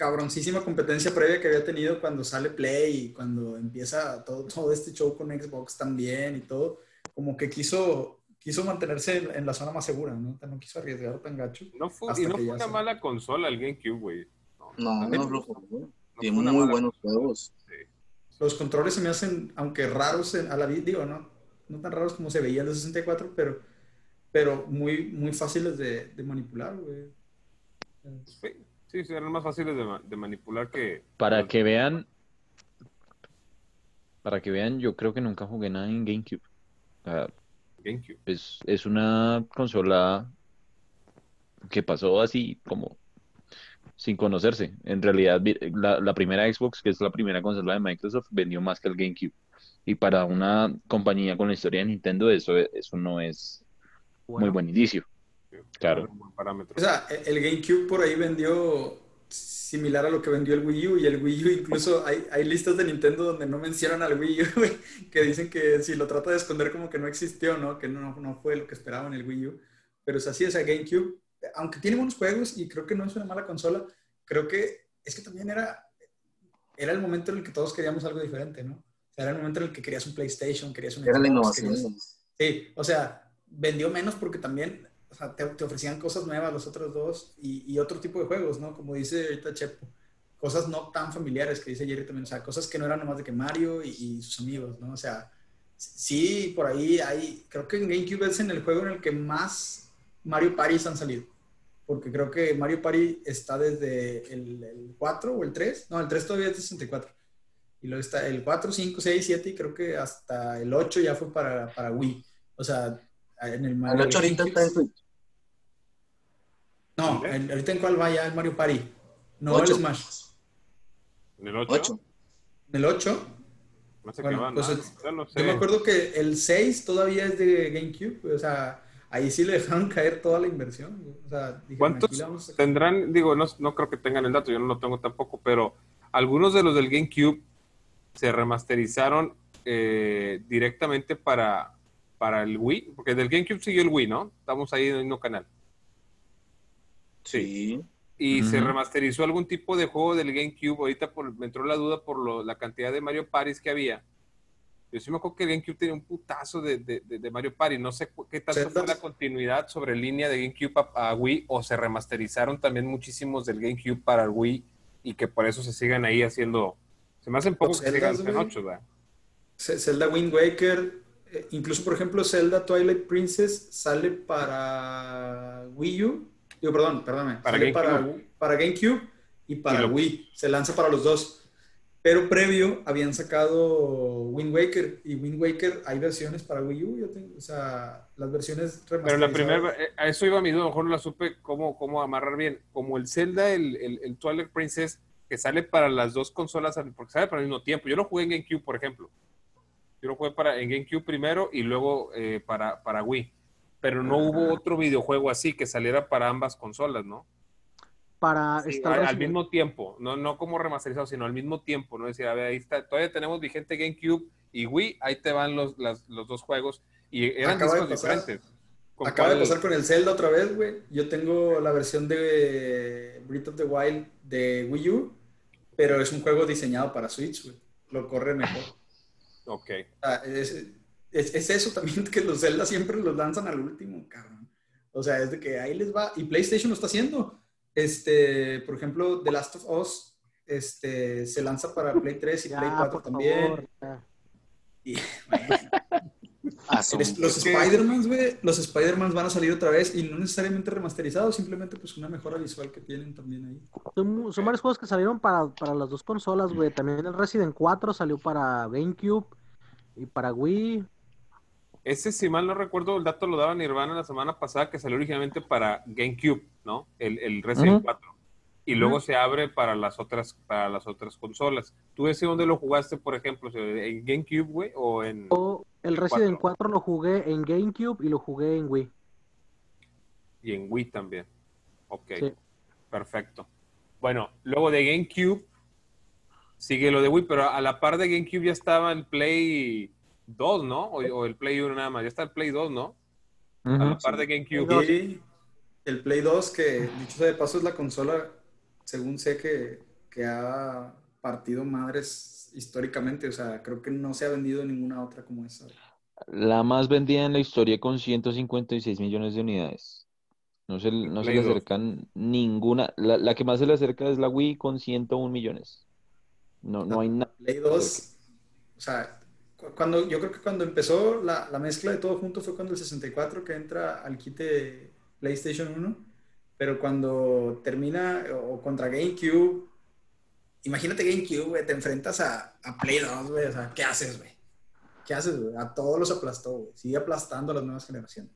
cabroncísima competencia previa que había tenido cuando sale Play y cuando empieza todo, todo este show con Xbox también y todo, como que quiso, quiso mantenerse en, en la zona más segura, ¿no? No quiso arriesgar tan gacho. No fue, y no una se- mala consola el GameCube, güey. No, no, no, no Tiene muy mala buenos juegos. Los controles se me hacen, aunque raros en- a la vista, digo, no, no tan raros como se veían de 64, pero, pero muy, muy fáciles de, de manipular, güey. Sí, sí, sí, eran más fáciles de, ma- de manipular que... Para que vean, para que vean, yo creo que nunca jugué nada en GameCube. GameCube. es, es una consola que pasó así como sin conocerse. En realidad, la, la primera Xbox, que es la primera consola de Microsoft, vendió más que el GameCube. Y para una compañía con la historia de Nintendo, eso, eso no es muy buen indicio. Claro. Un buen parámetro. O sea, el GameCube por ahí vendió similar a lo que vendió el Wii U y el Wii U incluso hay, hay listas de Nintendo donde no mencionan al Wii U, que dicen que si lo trata de esconder como que no existió, ¿no? Que no, no fue lo que esperaban el Wii U. Pero es así, o sea, GameCube, aunque tiene buenos juegos y creo que no es una mala consola, creo que es que también era, era el momento en el que todos queríamos algo diferente, ¿no? O sea, era el momento en el que querías un PlayStation, querías un Era la innovación. querías- Sí, o sea, vendió menos porque también o sea, te, te ofrecían cosas nuevas los otros dos y, y otro tipo de juegos, ¿no? Como dice ahorita Chepo, cosas no tan familiares que dice Jerry también, o sea, cosas que no eran nomás de que Mario y, y sus amigos, ¿no? O sea, sí, por ahí hay, creo que en GameCube es en el juego en el que más Mario Party han salido, porque creo que Mario Party está desde el, el 4 o el 3, no, el 3 todavía es de 64. Y luego está el 4, 5, 6, 7 y creo que hasta el 8 ya fue para, para Wii. O sea, en el El Mario 8 ahorita está en Switch. No, el- ahorita en cuál va ya el Mario Party. No Ocho. el Smash. ¿En el 8? 8. En el 8, No sé Bueno, qué van. pues el- yo no yo me acuerdo que el 6 todavía es de GameCube. O sea, ahí sí le dejaron caer toda la inversión. O sea, dijeron, ¿Cuántos a- tendrán? Digo, no, no creo que tengan el dato, yo no lo tengo tampoco, pero algunos de los del GameCube se remasterizaron eh, directamente para, para el Wii, porque del GameCube siguió el Wii, ¿no? Estamos ahí en el mismo canal. Sí. Y se remasterizó algún tipo de juego del GameCube. Ahorita por- me entró la duda por lo- la cantidad de Mario Paris que había. Yo sí me acuerdo que el GameCube tenía un putazo de, de- de- de Mario Party. No sé qué tanto fue la continuidad sobre línea de GameCube a, a Wii o se remasterizaron también muchísimos del GameCube para el Wii y que por eso se sigan ahí haciendo. Se me hacen poco Los que sigan ocho, ¿verdad? Zelda Wind Waker, eh, incluso por ejemplo Zelda Twilight Princess sale para Wii U, digo perdón, perdóname, Para sale para, GameCube. para GameCube y para Y lo- Wii, se lanza para los dos. Pero previo habían sacado Wind Waker y Wind Waker hay versiones para Wii U, yo tengo, o sea, las versiones Pero la primera, eh, a eso iba mi duda, a lo mejor no la supe cómo, cómo amarrar bien. Como el Zelda, el, el, el Twilight Princess, que sale para las dos consolas, al- porque sale para el mismo tiempo. Yo lo jugué en GameCube, por ejemplo. Yo lo jugué para, en GameCube primero y luego eh, para, para Wii. Pero no hubo otro videojuego así que saliera para ambas consolas, ¿no? para Sí, estar al, mismo tiempo, no, no como remasterizado, sino al mismo tiempo, ¿no? Decir, a ver, ahí está, todavía tenemos vigente GameCube y Wii, ahí te van los, las- los dos juegos y eran Acaba de discos pasar. diferentes. ¿Con Acaba de pasar con el Zelda otra vez, güey. Yo tengo la versión de Breath of the Wild de Wii U, pero es un juego diseñado para Switch, güey. Lo corre mejor. Ok. Sea, es, es- es eso también que los Zelda siempre los lanzan al último, cabrón. O sea, es de que ahí les va. Y PlayStation lo está haciendo. Este, por ejemplo, The Last of Us este, se lanza para Play 3 y Play Ya, 4 por también. favor. Y, bueno, Ah, los Spider-Man, güey, los Spider-Man van a salir otra vez y no necesariamente remasterizados, simplemente pues una mejora visual que tienen también ahí. Son varios juegos que salieron para, para las dos consolas, güey. También el Resident 4 salió para GameCube y para Wii. Ese, si mal no recuerdo, el dato lo daba Nirvana la semana pasada, que salió originalmente para GameCube, ¿no? El, el Resident Ujú. 4. Y luego se abre para las otras para las otras consolas. ¿Tú ese dónde lo jugaste, por ejemplo? ¿En GameCube, güey? ¿O en...? O el Resident Cuatro. 4 lo jugué en GameCube y lo jugué en Wii. Y en Wii también. Ok, Sí. perfecto. Bueno, luego de GameCube sigue lo de Wii, pero a la par de GameCube ya estaba el Play 2, ¿no? O, o el Play 1 nada más. Ya está el Play 2, ¿no? A la par de GameCube. Y el Play 2, que dicho sea de paso es la consola, según sé que, que ha partido madres históricamente, o sea, creo que no se ha vendido ninguna otra como esa. La más vendida en la historia con 156 millones de unidades. No se, no se le 2. acercan ninguna. La, la que más se le acerca es la Wii con 101 millones. No, no hay nada. Play 2, o sea, cuando, yo creo que cuando empezó la, la mezcla de todo junto fue cuando el 64 que entra al quite PlayStation 1, pero cuando termina o contra GameCube, imagínate GameCube, güey, te enfrentas a, a Play 2, güey, o sea, ¿qué haces, güey? ¿Qué haces, güey? A todos los aplastó, güey. Sigue aplastando a las nuevas generaciones.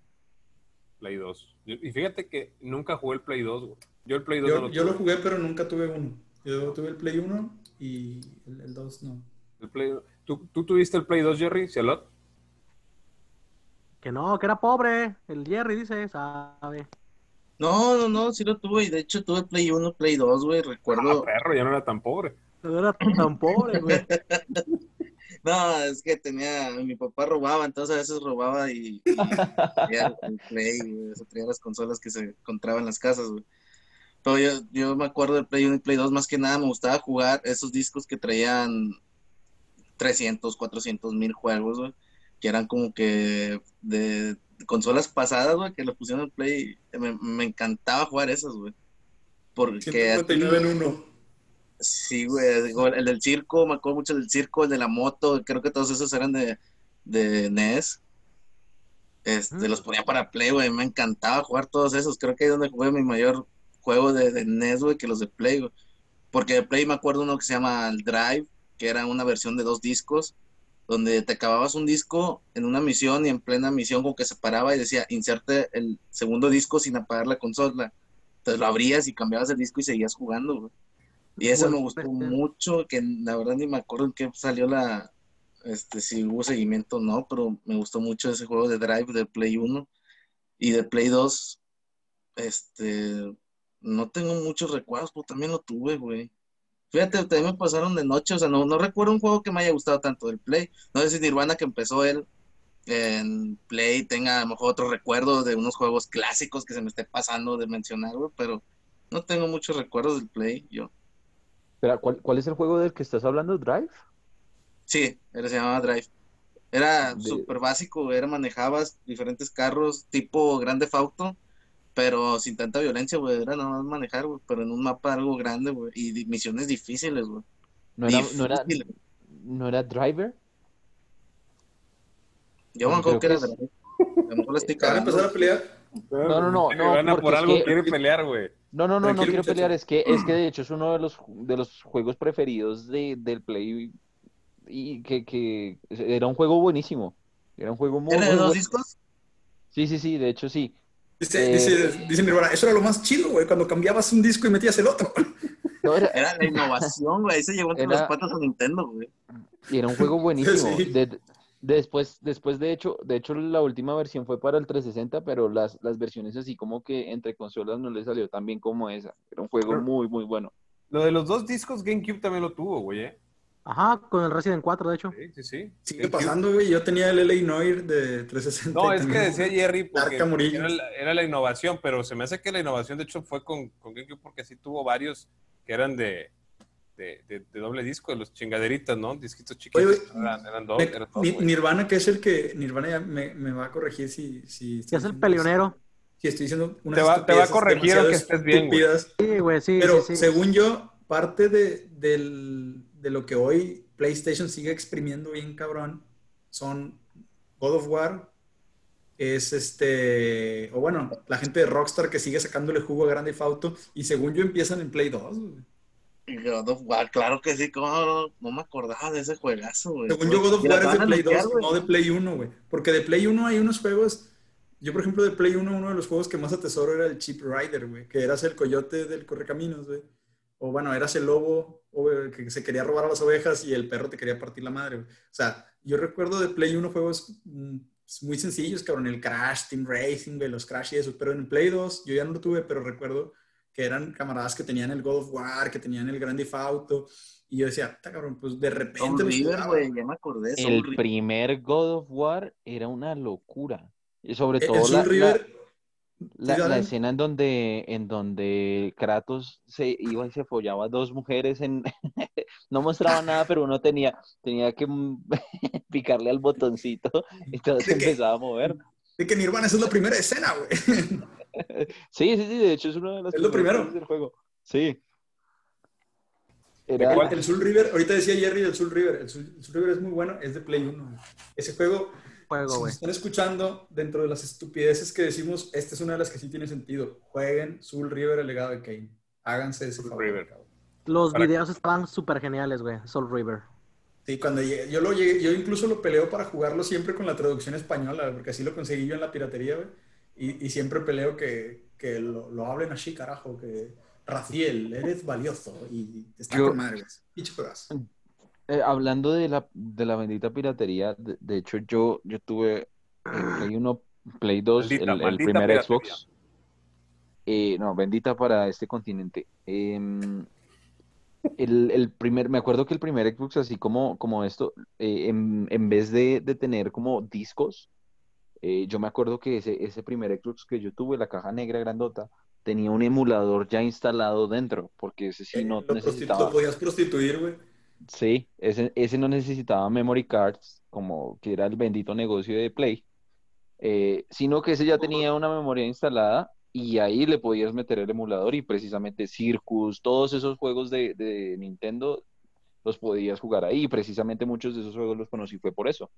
Play 2. Y fíjate que nunca jugué el Play 2, güey. Yo el Play 2 Yo, no lo yo lo jugué, pero nunca tuve uno. Yo tuve el Play 1 y el, el 2 no. El Play- ¿Tú, ¿Tú tuviste el Play 2, Jerry? ¿Cialot? Que no, que era pobre. El Jerry dice, sabe. No, no, no, sí lo tuve. Y de hecho tuve Play 1, Play 2, güey. Ah, Recuerdo. perro, ya no era tan pobre. No era tan pobre, güey. No, es que tenía. Mi papá robaba, entonces a veces robaba y. traía el Play, güey. o sea, traía las consolas que se encontraban en las casas, güey. Pero yo, yo me acuerdo del Play 1 y Play 2, más que nada me gustaba jugar esos discos que traían 300, 400 mil juegos, güey. Que eran como que de consolas pasadas, güey, que lo pusieron en Play. Me, me encantaba jugar esas, güey. Porque 199 en uno. Sí, güey, el del circo, me acuerdo mucho del circo, el de la moto, creo que todos esos eran de, de NES. Este, Mm. los ponía para Play, güey, me encantaba jugar todos esos. Creo que ahí es donde jugué mi mayor juego de, de NES, güey, que los de Play, güey. Porque de Play me acuerdo uno que se llama el Drive, que era una versión de dos discos, donde te acababas un disco en una misión y en plena misión como que se paraba y decía, inserte el segundo disco sin apagar la consola. Entonces lo abrías y cambiabas el disco y seguías jugando, güey. Y eso me gustó mucho, que la verdad ni me acuerdo en qué salió la, este, si hubo seguimiento o no, pero me gustó mucho ese juego de Drive de Play 1 y de Play 2, este, no tengo muchos recuerdos, pero también lo tuve, güey. Fíjate, también me pasaron de noche, o sea, no, no recuerdo un juego que me haya gustado tanto del Play. No sé si Nirvana que empezó él en Play tenga a lo mejor otro recuerdo de unos juegos clásicos que se me esté pasando de mencionar, güey, pero no tengo muchos recuerdos del Play, yo. Espera, ¿cuál, cuál es el juego del que estás hablando? ¿Drive? Sí, era, se llamaba Drive. Era De- súper básico, era manejabas diferentes carros tipo Grande Auto, pero sin tanta violencia, güey, era nada más manejar, güey, pero en un mapa algo grande, güey, y misiones difíciles, güey. ¿No era, no era, no era Driver? Yo me acuerdo que era es- Drive. A lo mejor la estoy Van a empezar a pelear. No, no, no, no, es que- quiere pelear, güey. No, no, no, no quiero muchacho. pelear. Es que, es que de hecho es uno de los, de los juegos preferidos de, del Play y que, que era un juego buenísimo. Era un juego muy, ¿Era de bueno. discos? Sí, sí, sí, de hecho sí. Dice, Eh, dice, dice Nirvana, eso era lo más chido, güey, cuando cambiabas un disco y metías el otro. No, era, Era la innovación, güey, ahí se llevó entre las patas a Nintendo, güey. y era un juego buenísimo. Sí. De- después, después de hecho, de hecho la última versión fue para el 360, pero las, las versiones así como que entre consolas no le salió tan bien como esa. Era un juego muy, muy bueno. Lo de los dos discos GameCube también lo tuvo, güey, ¿eh? Ajá, con el Resident 4, de hecho. Sí, sí, sí. Sigue pasando, güey. Yo tenía el LA Noir de 360. No, es que decía Jerry porque era la, era la innovación, pero se me hace que la innovación de hecho fue con, con GameCube porque sí tuvo varios que eran de, de, de- de doble disco, de los chingaderitas, ¿no? Disquitos chiquitos. Oye, eran, eran dos, Me- eran dos, Ni- güey. Nirvana, que es el que. Nirvana ya me, me va a corregir si. si es el peleonero. Si estoy diciendo unas Te va- te va a corregir aunque estés bien, güey. Sí, güey, sí, Pero sí, sí. según yo, parte de, del- de lo que hoy PlayStation sigue exprimiendo bien cabrón son God of War, es este, o bueno, la gente de Rockstar que sigue sacándole jugo a Grande Theft Auto y según yo empiezan en Play 2. güey. Y God of War, claro que sí, como no, no me acordaba de ese juegazo, güey. Según yo, God of War es de Play liquear, 2, güey. no de Play 1, güey. Porque de Play 1 hay unos juegos. Yo, por ejemplo, de Play 1, uno de los juegos que más atesoro era el Chip Rider, güey. Que eras el coyote del correcaminos, güey. O bueno, eras el lobo o, eh, que se quería robar a las ovejas y el perro te quería partir la madre, güey. O sea, yo recuerdo de Play 1 juegos mm, muy sencillos, cabrón. El Crash, Team Racing, güey, los Crash y eso. Pero en Play 2, yo ya no lo tuve, pero recuerdo que eran camaradas que tenían el God of War, que tenían el Grand Theft Auto. Y yo decía, "Ta, cabrón, pues de repente. River, jugaba". güey, ya me acordé. El River. primer God of War era una locura. Y sobre El todo la, la- River, la- la escena en donde, en donde Kratos se iba y se follaba a dos mujeres en no mostraba nada, pero uno tenía, tenía que picarle al botoncito y todo se empezaba a mover. de que Nirvana esa es la primera escena, güey. Sí, sí, sí, de hecho es uno de los Es lo primero. del juego. Sí. El Soul River, ahorita decía Jerry del Soul River. El Soul, el Soul River es muy bueno, es de Play 1. güey. Ese juego, Juego, si nos están escuchando, dentro de las estupideces que decimos, esta es una de las que sí tiene sentido. Jueguen Soul River, el legado de Kane. Háganse ese Soul favor. River. Los Para- videos estaban súper geniales, güey. Soul River. Sí, cuando llegué- yo lo llegué, yo incluso lo peleo para jugarlo siempre con la traducción española, porque así lo conseguí yo en la piratería, güey. Y, y siempre peleo que, que lo, lo hablen así, carajo, que Raciel, eres valioso y está Yo- con madre, güey. Pinche juegazo. Eh, hablando de la, de la bendita piratería, de, de hecho yo, yo tuve el Play 1, Play 2, Maldita, el, primer piratería. Xbox. Eh, no, bendita para este continente. Em, el, el primer, me acuerdo que el primer Xbox, así como, como esto, eh, en, en vez de, de tener como discos, eh, yo me acuerdo que ese, ese primer Xbox que yo tuve, la caja negra grandota, tenía un emulador ya instalado dentro, porque ese sí no lo, prostitu- necesitaba. lo podías prostituir, güey. Sí, ese, ese no necesitaba memory cards, como que era el bendito negocio de Play, eh, sino que ese ya tenía una memoria instalada y ahí le podías meter el emulador y precisamente Circus, todos esos juegos de, de Nintendo los podías jugar ahí precisamente muchos de esos juegos los conocí fue por eso.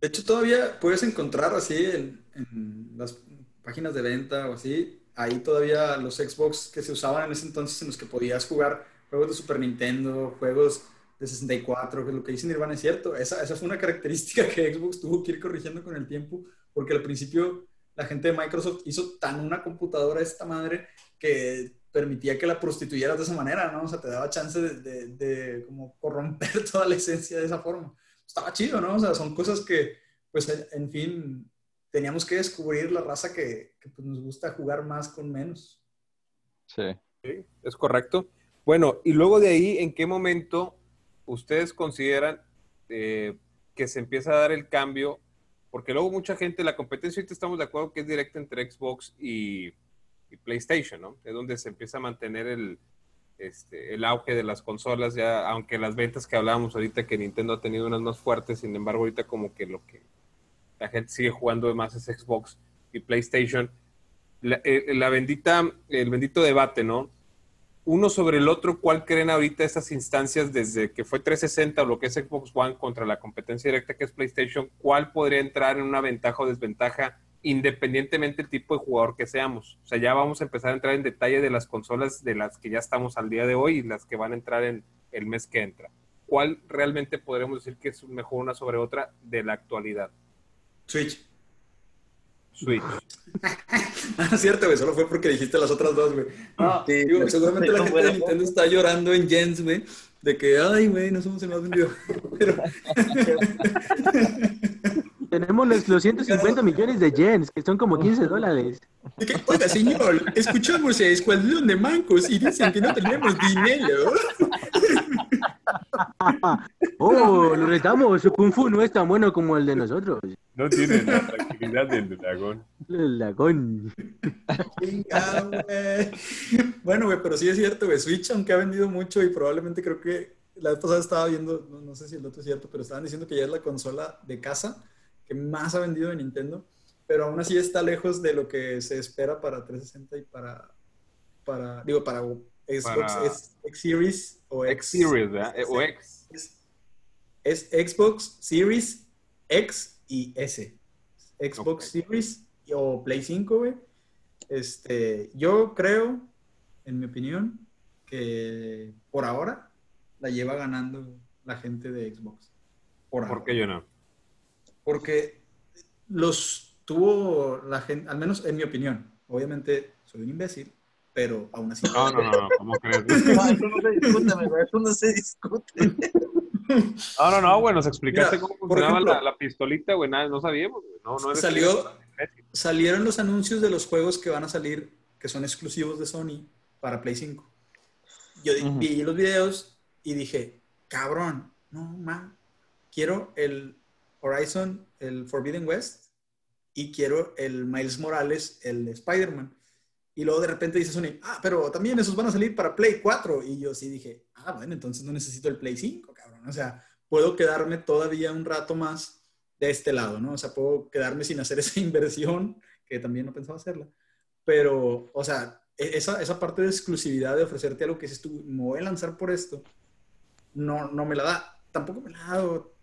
De hecho, todavía puedes encontrar así en, en las páginas de venta o así, ahí todavía los Xbox que se usaban en ese entonces en los que podías jugar juegos de Super Nintendo, juegos de 64, que lo que dice Nirvana es cierto. Esa, esa fue una característica que Xbox tuvo que ir corrigiendo con el tiempo, porque al principio la gente de Microsoft hizo tan una computadora esta madre que permitía que la prostituyeras de esa manera, ¿no? O sea, te daba chance de, de- de como corromper toda la esencia de esa forma estaba chido, ¿no? O sea, son cosas que, pues, en fin, teníamos que descubrir la raza que, que, pues, nos gusta jugar más con menos. Sí. Sí, es correcto. Bueno, y luego de ahí, ¿en qué momento ustedes consideran eh, que se empieza a dar el cambio? Porque luego mucha gente, la competencia ahorita estamos de acuerdo que es directa entre Xbox y, PlayStation, ¿no? Es donde se empieza a mantener el, este, el auge de las consolas, ya, aunque las ventas que hablábamos ahorita, que Nintendo ha tenido unas más fuertes, sin embargo, ahorita como que lo que la gente sigue jugando más es Xbox y PlayStation. La, eh, la bendita, el bendito debate, ¿no? Uno sobre el otro, ¿cuál creen ahorita estas instancias desde que fue 360 o lo que es Xbox One contra la competencia directa que es PlayStation? ¿Cuál podría entrar en una ventaja o desventaja independientemente del tipo de jugador que seamos? O sea, ya vamos a empezar a entrar en detalle de las consolas de las que ya estamos al día de hoy y las que van a entrar en el mes que entra. ¿Cuál realmente podremos decir que es mejor una sobre otra de la actualidad? Switch. Switch. Ah, cierto, güey, solo fue porque dijiste las otras dos, güey. No, Sí, digo, sí, seguramente la gente de. Nintendo está llorando en Jens, güey, de que, ay, güey, no somos el más vendido. Pero, Tenemos los, los 150 millones de yens, que son como 15 dólares. de que, oiga, señor, escuchamos a Escuadrón de Mancos y dicen que no tenemos dinero. Oh, lo retamos, su kung fu no es tan bueno como el de nosotros. No tiene la tranquilidad del dragón. El dragón. Bueno, güey, pero sí es cierto, güey. Switch, aunque ha vendido mucho y probablemente creo que la vez pasada estaba viendo, no, no sé si el otro es cierto, pero estaban diciendo que ya es la consola de casa que más ha vendido de Nintendo, pero aún así está lejos de lo que se espera para 360 y para, para digo, para Xbox Para- es X Series o X, Series, ¿verdad? Eh, O X. es, es Xbox Series X y S. Xbox. Series o Play 5, güey. Este, yo creo, en mi opinión, que por ahora la lleva ganando la gente de Xbox. Por ahora. ¿Por qué yo no? Porque los tuvo la gente, al menos en mi opinión. Obviamente soy un imbécil, pero aún así. No, no, no, no, ¿cómo crees? No, eso no se discute, güey, eso no se discute. No, no, no, güey, nos explicaste Mira, cómo funcionaba ejemplo, la, la pistolita, güey, nada, no sabíamos, güey. No, no Salió- salieron los anuncios de los juegos que van a salir, que son exclusivos de Sony para Play 5. Yo di- Ujú. vi los videos y dije, cabrón, no, man, quiero el Horizon, el Forbidden West, y quiero el Miles Morales, el de Spider-Man. Y luego de repente dice Sony, ah, pero también esos van a salir para Play 4. Y yo sí dije, ah, bueno, entonces no necesito el Play 5, cabrón. O sea, puedo quedarme todavía un rato más de este lado, ¿no? O sea, puedo quedarme sin hacer esa inversión, que también no pensaba hacerla. Pero, o sea, e- esa, esa parte de exclusividad de ofrecerte algo que dices tú, me voy a lanzar por esto, no, no me la da. Tampoco me la ha dado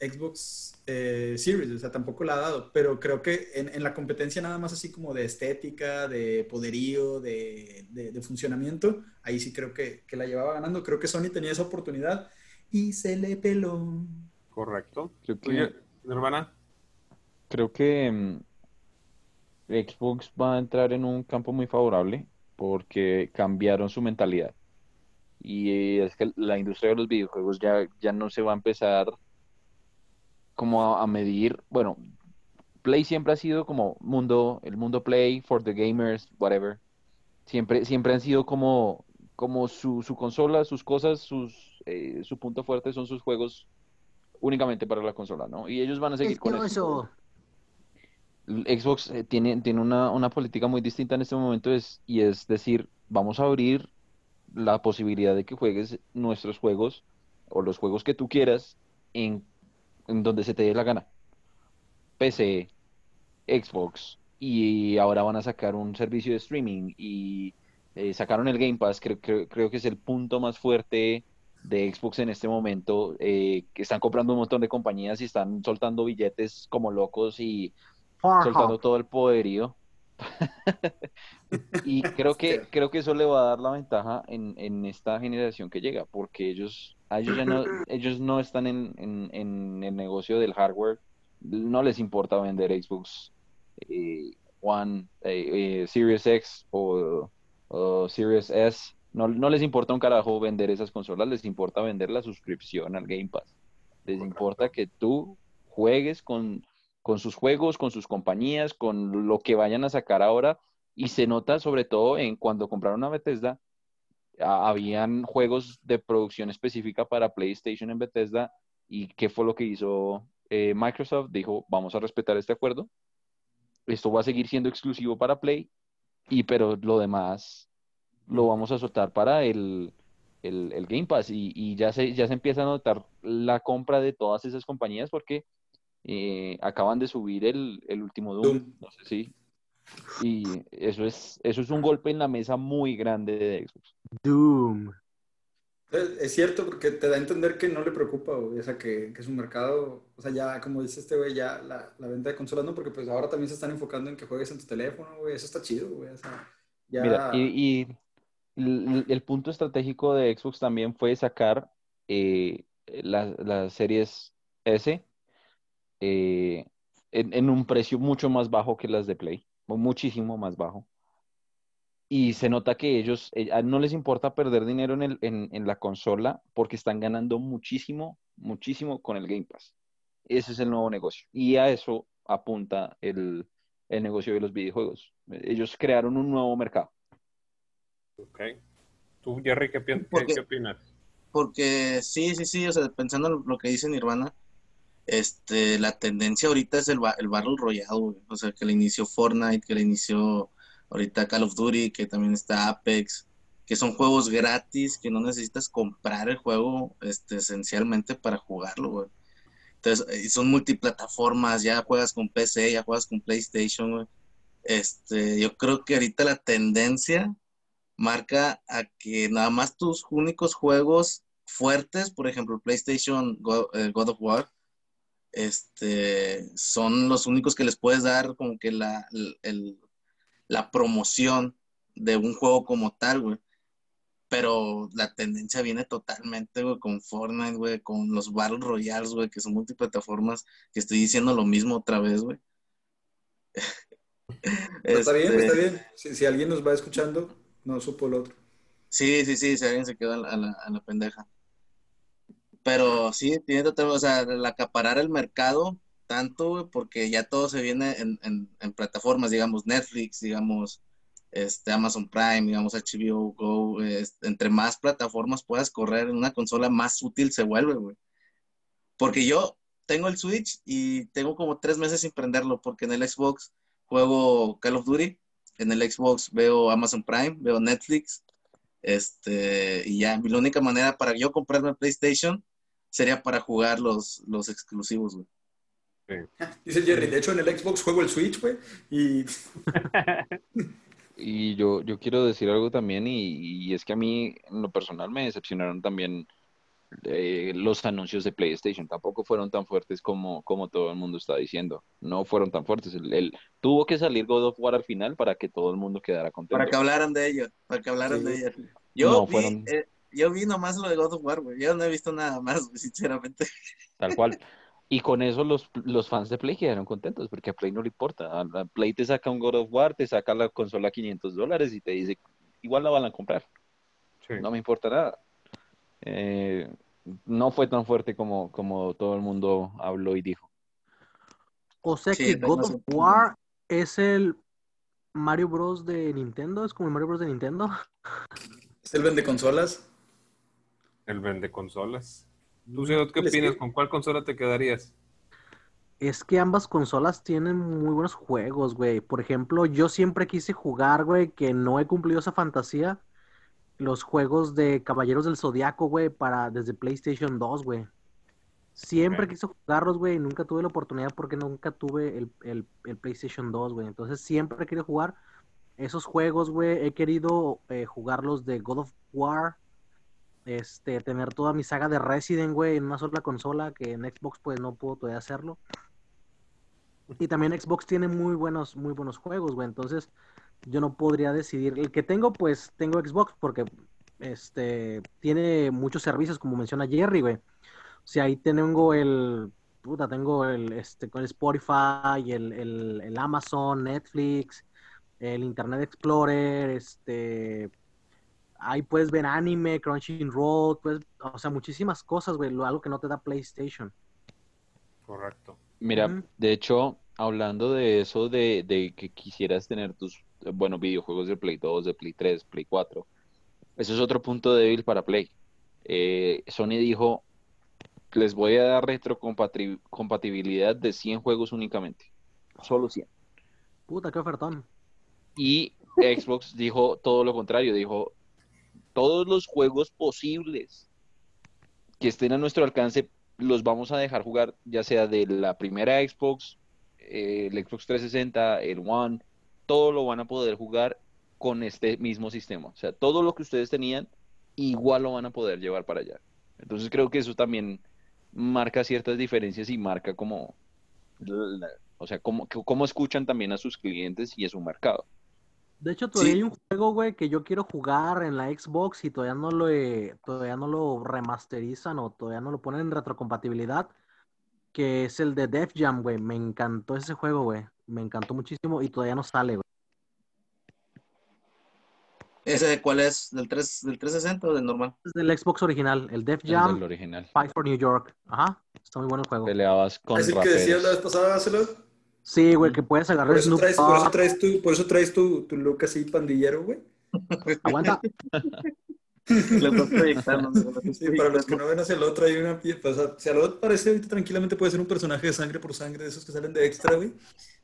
Xbox eh, Series, o sea, tampoco la ha dado, pero creo que en, en la competencia nada más así como de estética, de poderío, de, de- de funcionamiento, ahí sí creo que, que la llevaba ganando. Creo que Sony tenía esa oportunidad y se le peló. Correcto. Creo que, Oye, hermana, creo que mm, Xbox va a entrar en un campo muy favorable porque cambiaron su mentalidad. Y es que la industria de los videojuegos ya, ya no se va a empezar como a, a medir. Bueno, Play siempre ha sido como mundo, el mundo Play for the gamers, whatever. Siempre, siempre han sido como, como su, su consola, sus cosas, sus, eh, su punto fuerte son sus juegos únicamente para la consola, ¿no? Y ellos van a seguir con eso. Xbox eh, tiene, tiene una, una política muy distinta en este momento es, y es decir, vamos a abrir la posibilidad de que juegues nuestros juegos o los juegos que tú quieras en, en donde se te dé la gana. PC, Xbox, y ahora van a sacar un servicio de streaming y eh, sacaron el Game Pass, creo, creo, creo que es el punto más fuerte de Xbox en este momento, eh, que están comprando un montón de compañías y están soltando billetes como locos y soltando todo el poderío. y creo que, creo que eso le va a dar la ventaja en, en esta generación que llega, porque ellos, ellos ya no, ellos no están en, en, en el negocio del hardware, no les importa vender Xbox eh, One, eh, eh, Series X o, o Series S, no, no les importa un carajo vender esas consolas, les importa vender la suscripción al Game Pass. Les importa que tú juegues con, con sus juegos, con sus compañías, con lo que vayan a sacar ahora. Y se nota sobre todo en cuando compraron a Bethesda, a- habían juegos de producción específica para PlayStation en Bethesda. ¿Y qué fue lo que hizo eh, Microsoft? Dijo, vamos a respetar este acuerdo. Esto va a seguir siendo exclusivo para Play, y pero lo demás lo vamos a soltar para el, el, el Game Pass. Y, y ya, se, ya se empieza a notar la compra de todas esas compañías porque eh, acaban de subir el, el último Doom, Doom. no sé si. Y eso es, eso es un golpe en la mesa muy grande de Xbox. Doom. Es cierto, porque te da a entender que no le preocupa, güey, o sea, que, que su mercado, o sea, ya, como dice este güey, ya la, la venta de consolas, ¿no? Porque pues ahora también se están enfocando en que juegues en tu teléfono, güey, eso está chido, güey, o sea, ya... Mira, y, y el, el punto estratégico de Xbox también fue sacar eh, las, las series S eh, en, en un precio mucho más bajo que las de Play, muchísimo más bajo. Y se nota que ellos eh, no les importa perder dinero en, el, en, en la consola porque están ganando muchísimo, muchísimo con el Game Pass. Ese es el nuevo negocio. Y a eso apunta el, el negocio de los videojuegos. Ellos crearon un nuevo mercado. ok. Tú, Jerry, ¿qué, pi- ¿Por qué- qué? qué opinas? porque sí, sí, sí, o sea, pensando en lo que dice Nirvana, este, la tendencia ahorita es el, el Battle Royale, güey. O sea, que le inició Fortnite, que le inició ahorita Call of Duty, que también está Apex, que son juegos gratis, que no necesitas comprar el juego, este, esencialmente para jugarlo, güey. Entonces, son multiplataformas, ya juegas con PC, ya juegas con PlayStation. Este, yo creo que ahorita la tendencia marca a que nada más tus únicos juegos fuertes, por ejemplo, PlayStation eh, God, of War, este, son los únicos que les puedes dar como que la, el- la promoción de un juego como tal, güey. Pero la tendencia viene totalmente, güey, con Fortnite, güey, con los Battle Royales, güey, que son multiplataformas, que estoy diciendo lo mismo otra vez, güey. Pero Está bien, Este, está bien. Si, si alguien nos va escuchando, no supo el otro. Sí, sí, sí, si alguien se queda a la- a la pendeja. Pero sí, tiene total, o sea, el acaparar el mercado tanto, porque ya todo se viene en, plataformas, digamos, Netflix, digamos, este, Amazon Prime, digamos, HBO Go, entre más plataformas puedas correr en una consola, más útil se vuelve, güey. Porque yo tengo el Switch y tengo como tres meses sin prenderlo, porque en el Xbox juego Call of Duty, en el Xbox veo Amazon Prime, veo Netflix, este, y ya, la única manera para yo comprarme PlayStation sería para jugar los, los exclusivos, güey. Dice Jerry, de hecho en el Xbox juego el Switch, güey, y Y yo, yo quiero decir algo también, y, y es que a mí, en lo personal, me decepcionaron también eh, los anuncios de PlayStation. Tampoco fueron tan fuertes como, como todo el mundo está diciendo. No fueron tan fuertes. El, el- tuvo que salir God of War al final para que todo el mundo quedara contento. Para que hablaran de ello, para que hablaran Sí. de ello. Yo, No, vi, fueron- eh, yo vi nomás lo de God of War, güey. Yo no he visto nada más, güey, sinceramente. Tal cual. Y con eso los, los fans de Play quedaron contentos, porque a Play no le importa. A, a Play te saca un God of War, te saca la consola a 500 dólares y te dice, igual la van a comprar. Sí. No me importa nada. Eh, no fue tan fuerte como, como todo el mundo habló y dijo. O sea Sí, que God of. War es el Mario Bros. de Nintendo, es como el Mario Bros. de Nintendo. es el vende consolas. El vende consolas. ¿Tú, Ciudad, qué opinas? ¿Con cuál consola te quedarías? Es que ambas consolas tienen muy buenos juegos, güey. Por ejemplo, yo siempre quise jugar, güey, que no he cumplido esa fantasía. Los juegos de Caballeros del Zodiaco, güey, para desde PlayStation 2, güey. Siempre quise jugarlos, güey, y nunca tuve la oportunidad porque nunca tuve el, el- el PlayStation 2, güey. Entonces siempre he querido jugar esos juegos, güey. He querido eh, jugarlos de God of War. Este, tener toda mi saga de Resident, güey, en una sola consola, que en Xbox, pues, no puedo todavía hacerlo. Y también Xbox tiene muy buenos, muy buenos juegos, güey. Entonces, yo no podría decidir. El que tengo, pues, tengo Xbox porque este tiene muchos servicios, como menciona Jerry, güey. O sea, ahí tengo el. Puta, tengo el este con Spotify, el, el, el Amazon, Netflix, el Internet Explorer, este. Ahí puedes ver anime, Crunchyroll, pues, o sea, muchísimas cosas, güey, algo que no te da PlayStation. Correcto. Mira, de hecho, hablando de eso, de, de que quisieras tener tus, bueno, videojuegos de Play 2, de Play 3, Play 4, eso es otro punto débil para Play. Eh, Sony dijo, les voy a dar retrocompatibilidad de 100 juegos únicamente, solo 100. Puta, qué ofertón. Y Xbox dijo todo lo contrario, dijo, todos los juegos posibles que estén a nuestro alcance los vamos a dejar jugar, ya sea de la primera Xbox, eh, el Xbox 360, el One, todo lo van a poder jugar con este mismo sistema. O sea, todo lo que ustedes tenían, igual lo van a poder llevar para allá. Entonces creo que eso también marca ciertas diferencias y marca como, o sea, cómo, cómo escuchan también a sus clientes y a su mercado. De hecho, todavía Sí. hay un juego, güey, que yo quiero jugar en la Xbox y todavía no lo he- todavía no lo remasterizan o todavía no lo ponen en retrocompatibilidad, que es el de Def Jam, güey. Me encantó ese juego, güey. Me encantó muchísimo y todavía no sale, güey. ¿Ese de cuál es? ¿Del, 3, ¿Del 360 o del normal? Es del Xbox original, el Def El Jam del original. Fight for New York. Ajá, está muy bueno el juego. Peleabas con Es el que decías la vez raperos. pasada. Sí, güey, que puedes agarrar Por eso Snoop traes, por eso traes tu, por eso traes tu, tu look así pandillero, güey. Aguanta. Lo estás proyectando. lo Sí, para los que no ven hacia el otro hay una pieza. O sea, si al otro parece ahorita tranquilamente puede ser un personaje de sangre por sangre, de esos que salen de extra, güey.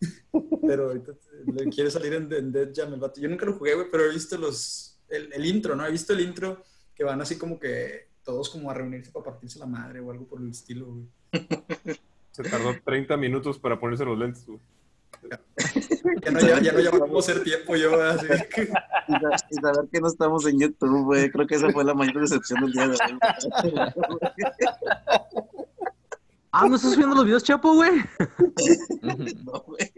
Pero ahorita le quiere salir en, en Dead Jam el vato. Yo nunca lo jugué, güey, pero he visto los, el, el intro, ¿no? He visto el intro que van así como que todos como a reunirse para partirse la madre o algo por el estilo, güey. Se tardó 30 minutos para ponerse los lentes, güey. Ya no, ya, ya no lleva cómo ser tiempo yo, así que... Y sa- y saber que no estamos en YouTube, güey. Creo que esa fue la mayor decepción del día de hoy. Ah, ¿no estás subiendo los videos, Chapo, güey? No, güey.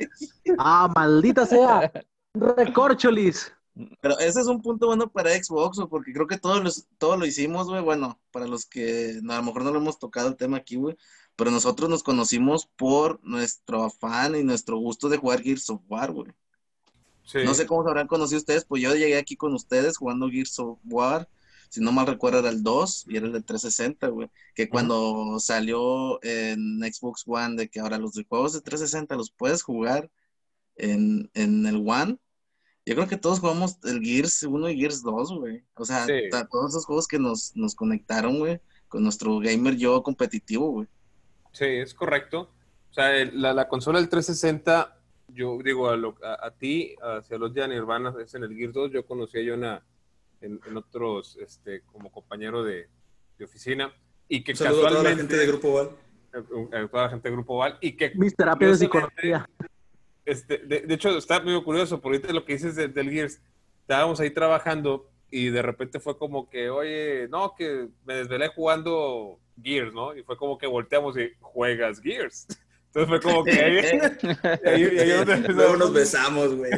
Ah, maldita sea. Recorcholis. Pero ese es un punto bueno para Xbox, güey, porque creo que todos los, todo lo hicimos, güey. Bueno, para los que a lo mejor no lo hemos tocado el tema aquí, güey. Pero nosotros nos conocimos por nuestro afán y nuestro gusto de jugar Gears of War, güey. Sí. No sé cómo se habrán conocido ustedes, pues yo llegué aquí con ustedes jugando Gears of War. Si no mal recuerdo era el 2 y era el de 360, güey. Que cuando salió en Xbox One de que ahora los de juegos de 360 los puedes jugar en, en el One. Yo creo que todos jugamos el Gears 1 y Gears 2, güey. O sea, Sí. todos esos juegos que nos, nos conectaron, güey, con nuestro gamer yo competitivo, güey. Sí, es correcto. O sea, el- la, la consola del 360, yo digo, a, lo- a, a ti, hacia los ya Nirvana, es en el Gear 2, yo conocí a Jonah en, en otros, este, como compañero de, de oficina, y que Un saludo a toda la casualmente, gente de Grupo Val. a- a toda la gente de Grupo Val, y que Mis terapias de psicología. Este, de, hecho, está muy curioso, por ahorita lo que dices de- del Gears, estábamos ahí trabajando y de repente fue como que, oye, no, que me desvelé jugando Gears, ¿no? Y fue como que volteamos y juegas Gears. Entonces fue como que ahí, ahí, ahí- ahí donde Luego nos besamos, güey.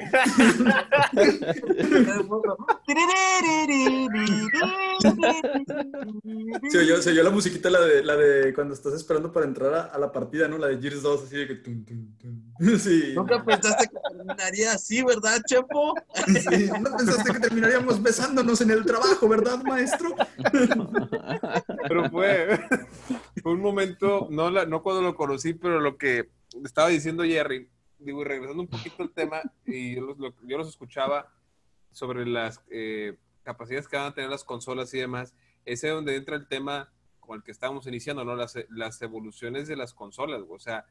Se oyó, se oyó la musiquita, la de, la de cuando estás esperando para entrar a, a la partida, ¿no? La de Gears 2, así de que... tum, tum, tum. Sí. Nunca pensaste que terminaría así, ¿verdad, Chepo? Sí. No pensaste que terminaríamos besándonos en el trabajo, ¿verdad, maestro? Pero fue, fue un momento, no, la, no cuando lo conocí, pero lo que estaba diciendo Jerry, digo, y regresando un poquito al tema, y yo los, escuchaba sobre las eh, capacidades que van a tener las consolas y demás, ese es donde entra el tema con el que estábamos iniciando, ¿no? Las, evoluciones de las consolas, o sea,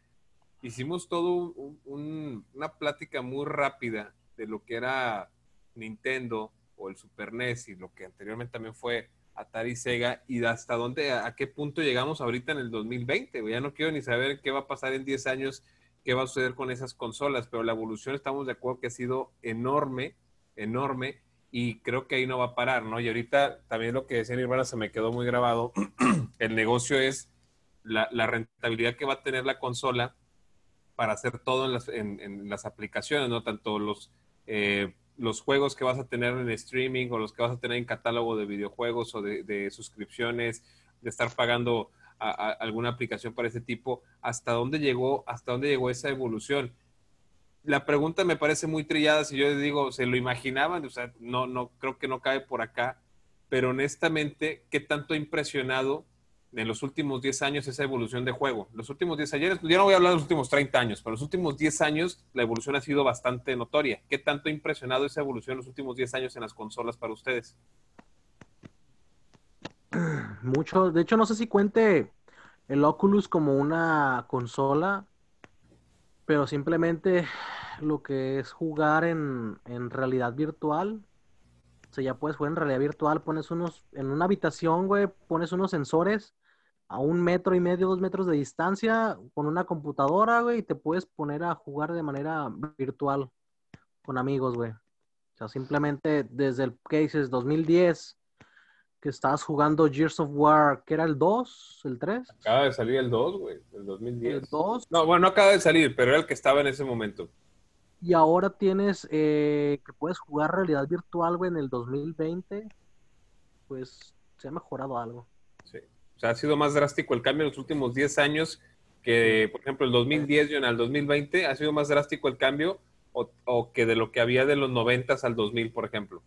hicimos todo un- un- una plática muy rápida de lo que era Nintendo o el Super NES y lo que anteriormente también fue Atari Sega y hasta dónde, a, qué punto llegamos ahorita en el 2020. güey. Ya no quiero ni saber qué va a pasar en 10 años, qué va a suceder con esas consolas, pero la evolución estamos de acuerdo que ha sido enorme, enorme y creo que ahí no va a parar, ¿no? Y ahorita también lo que decía Nirvana se me quedó muy grabado, el negocio es la, la rentabilidad que va a tener la consola para hacer todo en las, en- en las aplicaciones, ¿no? Tanto los, eh, los juegos que vas a tener en streaming o los que vas a tener en catálogo de videojuegos o de, suscripciones, de estar pagando a- alguna aplicación para ese tipo, ¿hasta dónde llegó, hasta dónde llegó esa evolución? La pregunta me parece muy trillada, si yo les digo, ¿se lo imaginaban? O sea, no, no, creo que no cabe por acá, pero honestamente, ¿qué tanto ha impresionado en los últimos 10 años esa evolución de juego? Los últimos 10 años, yo no voy a hablar de los últimos 30 años, pero los últimos 10 años la evolución ha sido bastante notoria. ¿Qué tanto ha impresionado esa evolución en los últimos 10 años en las consolas para ustedes? Mucho. De hecho, no sé si cuente el Oculus como una consola, pero simplemente lo que es jugar en, en realidad virtual. O sea, ya puedes jugar en realidad virtual, pones unos, en una habitación, güey, pones unos sensores a un metro y medio, dos metros de distancia, con una computadora, güey, y te puedes poner a jugar de manera virtual con amigos, güey. O sea, simplemente desde el que dices 2010, que estabas jugando Gears of War, que era el 2, el 3, Acaba de salir el 2, güey, el el 2010. 2, No, bueno, no acaba de salir, pero era el que estaba en ese momento. y ahora tienes eh, que puedes jugar realidad virtual, güey, en el 2020, pues se ha mejorado algo. Sea, ha sido más drástico el cambio en los últimos 10 años que, por ejemplo, el 2010 y en el 2020. ¿Ha sido más drástico el cambio o, o que de lo que había de los 90 al 2000, por ejemplo?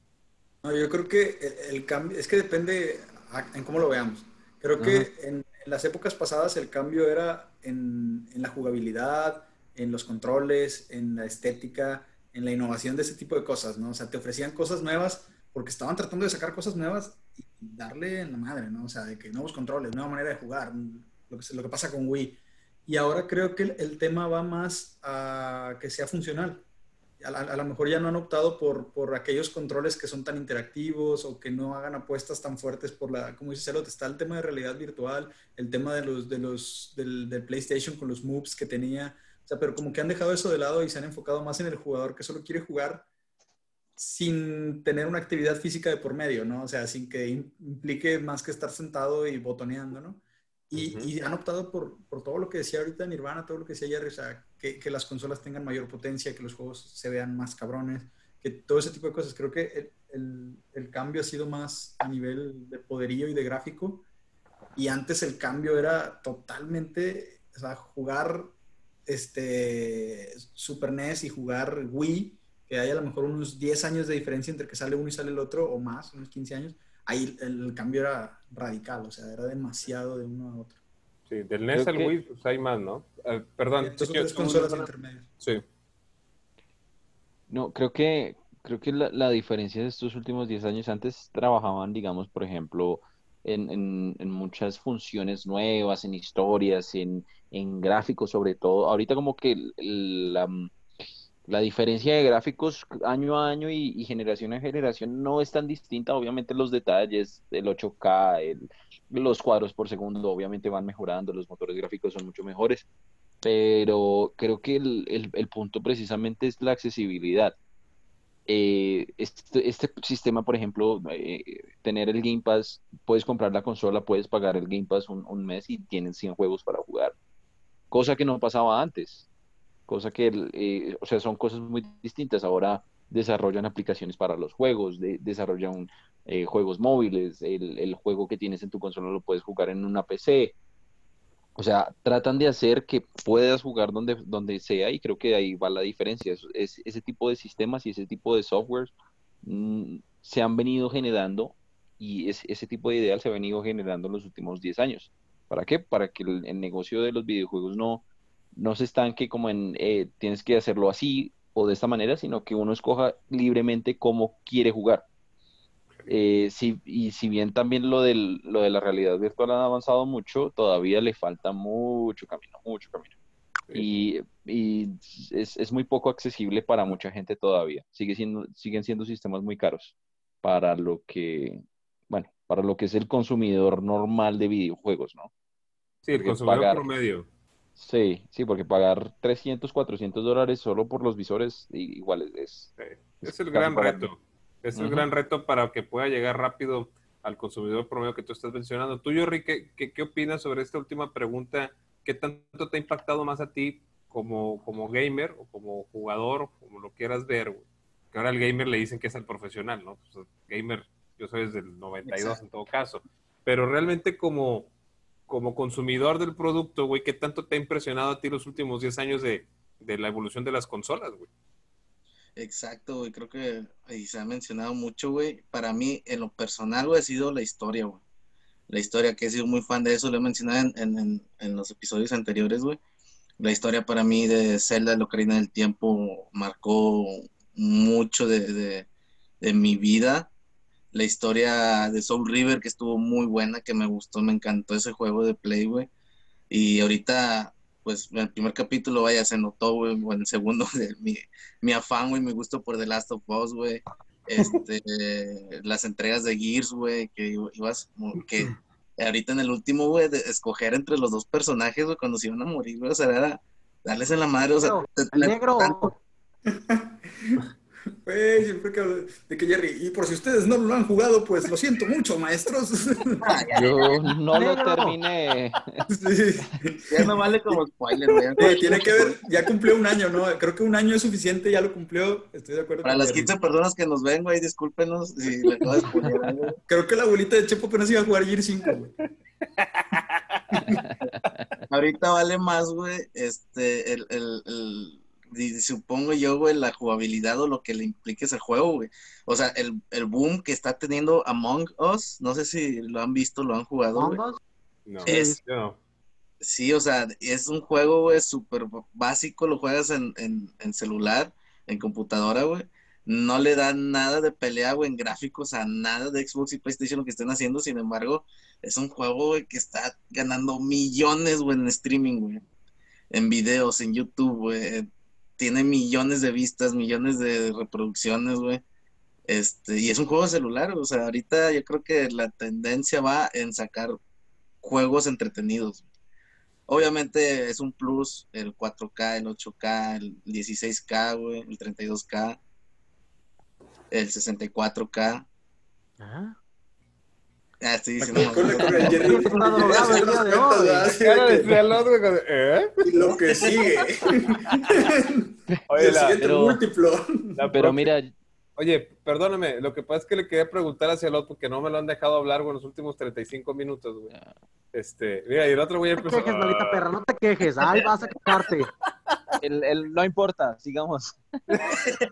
No, yo creo que el, el cambio, es que depende a- en cómo lo veamos. Creo que en, en las épocas pasadas el cambio era en, en la jugabilidad, en los controles, en la estética, en la innovación de ese tipo de cosas, ¿no? O sea, te ofrecían cosas nuevas porque estaban tratando de sacar cosas nuevas y darle en la madre, ¿no? O sea, de que nuevos controles, nueva manera de jugar, lo que, lo que pasa con Wii. Y ahora creo que el, el tema va más a que sea funcional. A, la- a lo mejor ya no han optado por, por aquellos controles que son tan interactivos o que no hagan apuestas tan fuertes por la, como dice Celot, está el tema de realidad virtual, el tema de los, de los, del, del PlayStation con los moves que tenía, o sea, pero como que han dejado eso de lado y se han enfocado más en el jugador que solo quiere jugar sin tener una actividad física de por medio, ¿no? O sea, sin que im- implique más que estar sentado y botoneando, ¿no? Y han optado por, por todo lo que decía ahorita Nirvana, todo lo que decía Jerry, o sea, que, que las consolas tengan mayor potencia, que los juegos se vean más cabrones, que todo ese tipo de cosas. Creo que el, el- el cambio ha sido más a nivel de poderío y de gráfico. Y antes el cambio era totalmente, o sea, jugar este, Super NES y jugar Wii, que hay a lo mejor unos 10 años de diferencia entre que sale uno y sale el otro, o más, unos 15 años, ahí el, el cambio era radical, o sea, era demasiado de uno a otro. Sí, del NES Creo al que- Wii, pues hay más, ¿no? Eh, perdón, ¿tú, consolas intermedias. Sí. No, creo que, creo que la, la diferencia de estos últimos 10 años, antes trabajaban, digamos, por ejemplo, en, en, en muchas funciones nuevas, en historias, en, en gráficos sobre todo. Ahorita como que la, la diferencia de gráficos año a año y, generación a generación no es tan distinta. Obviamente los detalles, el 8K, el- los cuadros por segundo, obviamente van mejorando, los motores gráficos son mucho mejores, pero creo que el punto precisamente es la accesibilidad. Eh, este, este sistema, por ejemplo, eh, tener el Game Pass, puedes comprar la consola, puedes pagar el Game Pass un, un mes y tienes 100 juegos para jugar, cosa que no pasaba antes, cosa que, eh, o sea, son cosas muy distintas. Ahora desarrollan aplicaciones para los juegos, de- desarrollan eh, juegos móviles, el, juego que tienes en tu consola lo puedes jugar en una PC. O sea, tratan de hacer que puedas jugar donde, donde sea y creo que ahí va la diferencia. Es, es- ese tipo de sistemas y ese tipo de software mm, se han venido generando y es- ese tipo de ideal se ha venido generando en los últimos 10 años. ¿Para qué? Para que el negocio de los videojuegos no, no se estanque como en eh, tienes que hacerlo así o de esta manera, sino que uno escoja libremente cómo quiere jugar. Eh, si, y si bien también lo, del, lo de la realidad virtual ha avanzado mucho, todavía le falta mucho camino, mucho camino. Y, y es, es muy poco accesible para mucha gente todavía. Sigue siendo, siguen siendo sistemas muy caros para lo que, bueno, para lo que es el consumidor normal de videojuegos, ¿no? Sí, el Porque consumidor pagar- promedio. Sí, sí, porque pagar 300, 400 dólares solo por los visores, igual es... es- el gran reto. Es el gran reto para que pueda llegar rápido al consumidor promedio que tú estás mencionando. Tú, Jorri, ¿qué, qué, qué opinas sobre esta última pregunta? ¿Qué tanto te ha impactado más a ti como, como gamer o como jugador, como lo quieras ver? güey? Que ahora al gamer le dicen que es el profesional, ¿no? Pues, gamer, yo soy desde el 92 en Exacto. todo caso. Pero realmente como, como consumidor del producto, güey, ¿qué tanto te ha impresionado a ti los últimos 10 años de, de la evolución de las consolas, güey? Exacto, güey, creo que y se ha mencionado mucho, güey. Para mí, en lo personal, güey, ha sido la historia, güey. La historia, que he sido muy fan de eso, lo he mencionado en, en- en- los episodios anteriores, güey. La historia para mí de Zelda, la Ocarina del Tiempo, marcó mucho de- de mi vida. La historia de Soul River, que estuvo muy buena, que me gustó, me encantó ese juego de Play, güey. Y ahorita, pues, en el primer capítulo, vaya, se notó, güey, o en el segundo, de mi, mi afán, güey, mi gusto por The Last of Us, güey. Este, las entregas de Gears, güey, que ibas, como que ahorita en el último, güey, de escoger entre los dos personajes, güey, cuando se iban a morir, güey, o sea, era darles en la madre, o sea, Negro, te- negro. tanto- Güey, siempre que hablo de que Jerry, y por si ustedes no lo han jugado, pues lo siento mucho, maestros. Yo no lo terminé. Sí. ya no vale como spoiler, güey. vale tiene que ver, ya cumplió un año, ¿no? Creo que un año es suficiente, ya lo cumplió. Estoy de acuerdo Para con las Jerry. 15 personas que nos ven, güey, discúlpenos si le acabo de spoilear, güey. Creo que la abuelita de Chepo apenas iba a jugar Gear 5, güey. Ahorita vale más, güey, este, el, el, el- y supongo yo, güey, la jugabilidad o lo que le implique ese juego, güey. O sea, el, el boom que está teniendo Among Us, no sé si lo han visto, lo han jugado, güey. Hongos. No, Es- no. Sí, o sea, es un juego, güey, súper básico, lo juegas en, en, en celular, en computadora, güey. no le dan nada de pelea, güey, en gráficos a nada de Xbox y PlayStation lo que estén haciendo. Sin embargo, es un juego, güey, que está ganando millones, güey, en streaming, güey. En videos, en YouTube, güey. Tiene millones de vistas, millones de reproducciones, güey. Este, y es un juego celular, o sea, ahorita yo creo que la tendencia va en sacar juegos entretenidos. Obviamente es un plus el 4K, el 8K, el 16K, güey, el 32K, el 64K. Ah. Corre, el Jerry. Con- ¿eh? y lo que sigue. Oye, el la- siguiente pero- múltiplo. la Pero mira, Oye, perdóname, lo que pasa es que le quería preguntar a Cialot porque no me lo han dejado hablar, güey, en los últimos 35 minutos, güey. Este, mira, y el otro güey No te empezó... quejes, maldita perra, no te quejes. Ay, vas a quejarte. el, el- no importa, sigamos.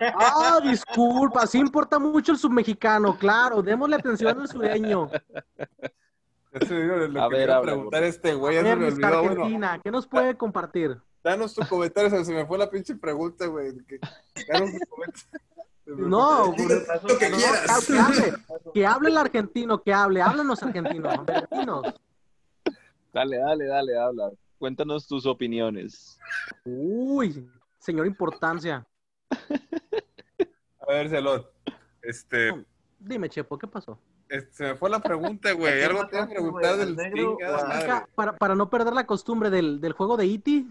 Ah, disculpa, sí importa mucho el submexicano, claro. Démosle atención al sureño. Eso digo, lo A que ver, a preguntar este güey, me olvidó, bueno. Argentina, ¿qué nos puede compartir? Danos tu comentario, se me fue la pinche pregunta, güey. que- Danos tu comentario. No, Diga lo que no, quieras. que hable, que hable el argentino, que hable, háblanos argentinos, argentinos. Dale, dale, dale, habla. Cuéntanos tus opiniones. Uy, señor importancia. A ver, Cialot. Este, Dime, Chepo, ¿qué pasó? este, se me fue la pregunta, güey. ¿Qué Algo te iba a preguntar del ¿Al negro madre. Para, para no perder la costumbre del, del juego de E E.T.,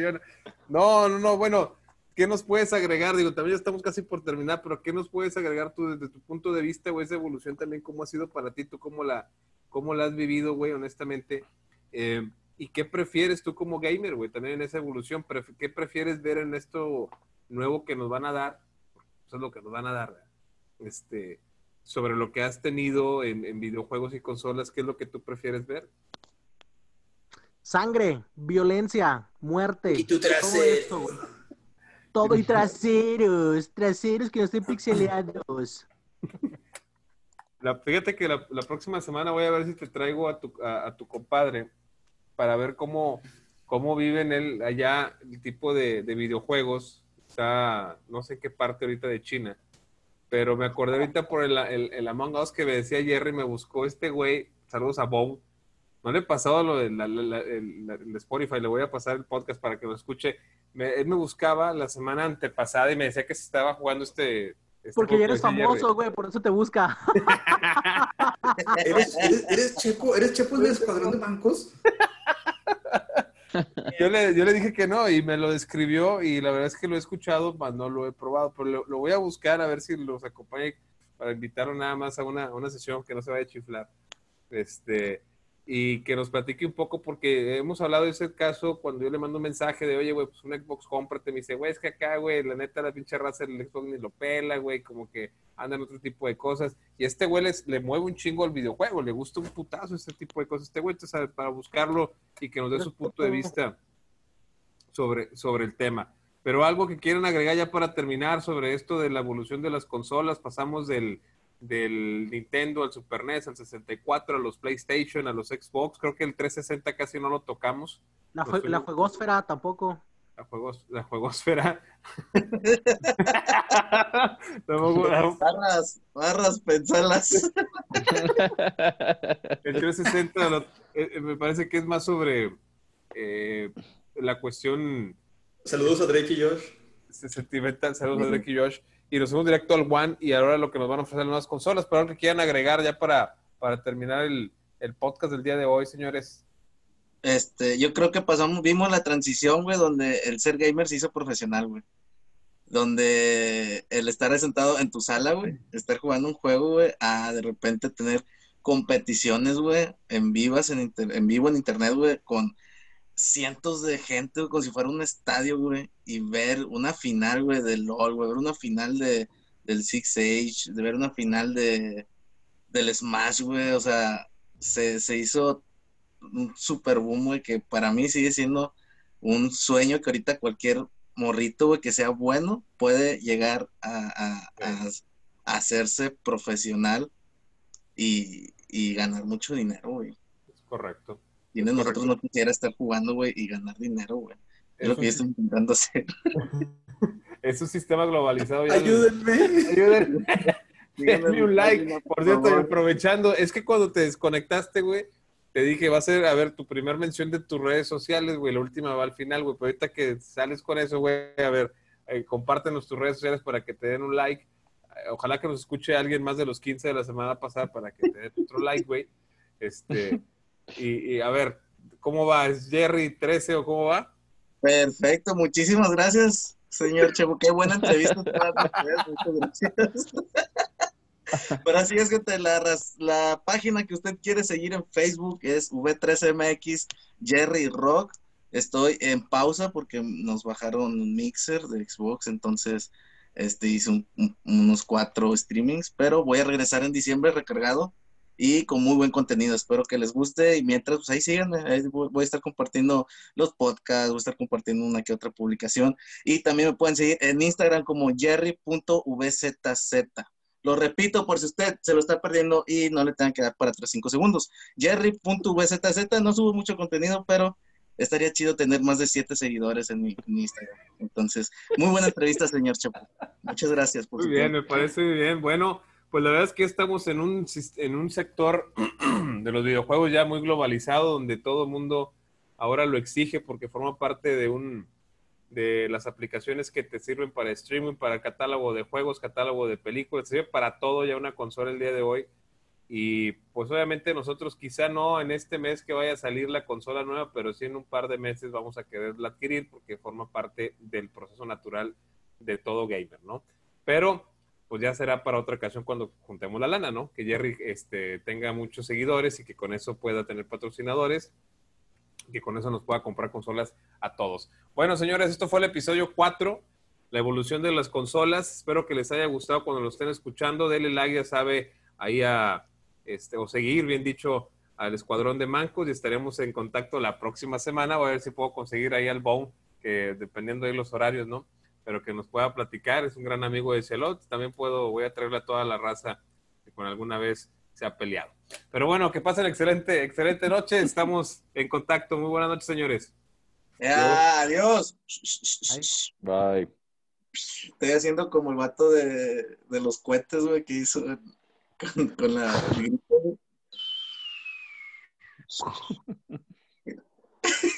yo- No, no, no, bueno, ¿qué nos puedes agregar? Digo, también ya estamos casi por terminar, pero ¿qué nos puedes agregar tú desde tu punto de vista, güey, esa evolución también, cómo ha sido para ti, tú cómo la, cómo la has vivido, güey, honestamente? Eh, ¿Y qué prefieres tú como gamer, güey, también en esa evolución? Pref- ¿Qué prefieres ver en esto nuevo que nos van a dar? Eso es lo que nos van a dar, ¿verdad? este, sobre lo que has tenido en, en videojuegos y consolas, ¿qué es lo que tú prefieres ver? sangre, violencia, muerte. Y tu todo trasero. Todo y traseros, traseros que no estén pixeleados. La- fíjate que la, la próxima semana voy a ver si te traigo a tu, a, a tu compadre para ver cómo, cómo viven él allá el tipo de, de videojuegos. Está, no sé qué parte ahorita de China, pero me acordé ahorita por el, el, el Among Us que me decía Jerry, me buscó este güey, saludos a Bow. No le he pasado lo de la- la- la- el, el Spotify, le voy a pasar el podcast para que lo escuche. Me- él me buscaba la semana antepasada y me decía que se estaba jugando este... este Porque ya eres famoso, güey, por eso te busca. ¿Eres, eres, eres Chepo? ¿Eres Chepo el del escuadrón de bancos? Yo le, yo le dije que no y me lo describió y la verdad es que lo he escuchado, mas no lo he probado, pero lo, lo voy a buscar a ver si los acompaña para invitarlo nada más a una, a una sesión que no se vaya a chiflar. Este, y que nos platique un poco porque hemos hablado de ese caso cuando yo le mando un mensaje de, oye, güey, pues un Xbox cómprate, me dice, güey, es que acá, güey, la neta, la pinche raza del Xbox ni lo pela, güey, como que andan otro tipo de cosas. Y este güey les- le mueve un chingo al videojuego, le gusta un putazo este tipo de cosas. Este güey, entonces, para buscarlo y que nos dé su punto de vista sobre, sobre el tema. Pero algo que quieran agregar ya para terminar sobre esto de la evolución de las consolas, pasamos del, del Nintendo al Super NES, al 64, a los PlayStation, a los Xbox, creo que el 360 casi no lo tocamos, La, jue- la juegosfera tampoco. la, juegos, la juegosfera. Tampoco- Barras, barras, pensalas. El 360 lo- eh, eh, me parece que es más sobre eh, la cuestión Saludos a Drake y Josh. sentimental. Saludos a Drake y Josh. Y nos fuimos directo al One y ahora lo que nos van a ofrecer las nuevas consolas. Pero algo que quieran agregar ya para, para terminar el, el podcast del día de hoy, señores. Este, yo creo que pasamos, vimos la transición, güey, donde el ser gamer se hizo profesional, güey. Donde el estar sentado en tu sala, güey, estar jugando un juego, güey, a de repente tener competiciones, güey, en vivas, en, en vivo en internet, güey, con cientos de gente, güey, como si fuera un estadio, güey, y ver una final, güey, de LOL, güey, ver una final de, del Six Age, de ver una final de, del Smash, güey, o sea, se, se hizo un super boom, güey, que para mí sigue siendo un sueño que ahorita cualquier morrito, güey, que sea bueno, puede llegar a, a- a- a hacerse profesional y, y ganar mucho dinero, güey. Es correcto. De nosotros no quisiera estar jugando, güey, y ganar dinero, güey. Es lo que yo estoy intentando hacer. es un sistema globalizado. ya. Ayúdenme. Ayúdenme. Denme un like. Por cierto, favor. aprovechando, es que cuando te desconectaste, güey, te dije, va a ser, a ver, tu primer mención de tus redes sociales, güey, la última va al final, güey, pero ahorita que sales con eso, güey, a ver, eh, compártenos tus redes sociales para que te den un like. Eh, Ojalá que nos escuche alguien más de los 15 de la semana pasada para que te den otro like, güey. Este, y, y a ver, ¿cómo va? ¿Es Jerry 13 o cómo va? Perfecto, muchísimas gracias, señor Chevo. Qué buena entrevista. Muchas gracias. Pero así es que te la, página que usted quiere seguir en Facebook es V3MX Jerry Rock. Estoy en pausa porque nos bajaron un mixer de Xbox, entonces este, hice un- un- unos cuatro streamings, pero voy a regresar en diciembre recargado y con muy buen contenido. Espero que les guste y mientras, pues ahí síganme, ahí voy voy a estar compartiendo los podcasts, voy a estar compartiendo una que otra publicación y también me pueden seguir en Instagram como jerry.vzz. Lo repito por si usted se lo está perdiendo y no le tengan que dar para atrás 5 segundos. Jerry.vzz, no subo mucho contenido, pero estaría chido tener más de 7 seguidores en mi, en mi Instagram. Entonces, muy buena entrevista, señor Chapo. Muchas gracias por Muy su bien, tiempo. me parece muy bien. Bueno, pues la verdad es que estamos en un, en un sector de los videojuegos ya muy globalizado, donde todo el mundo ahora lo exige porque forma parte de un de las aplicaciones que te sirven para streaming, para catálogo de juegos, catálogo de películas, sirve para todo ya una consola el día de hoy. Y pues obviamente nosotros quizá no en este mes que vaya a salir la consola nueva, pero sí en un par de meses vamos a quererla adquirir porque forma parte del proceso natural de todo gamer, ¿no? Pero pues ya será para otra ocasión cuando juntemos la lana, ¿no? Que Jerry este, tenga muchos seguidores y que con eso pueda tener patrocinadores, que con eso nos pueda comprar consolas a todos. Bueno, señores, esto fue el episodio 4, la evolución de las consolas. Espero que les haya gustado cuando lo estén escuchando. Denle like, ya sabe, ahí a, este, o seguir, bien dicho, al Escuadrón de Mancos y estaremos en contacto la próxima semana. Voy a ver si puedo conseguir ahí al Bone, que dependiendo de los horarios, ¿no? Pero que nos pueda platicar. Es un gran amigo de Celot. También puedo, voy a traerle a toda la raza que con alguna vez se ha peleado. Pero bueno, que pasen excelente, excelente noche. Estamos en contacto. Muy buenas noches, señores. Ya, adiós. Bye. Estoy haciendo como el vato de, de los cohetes, güey, que hizo con, con la...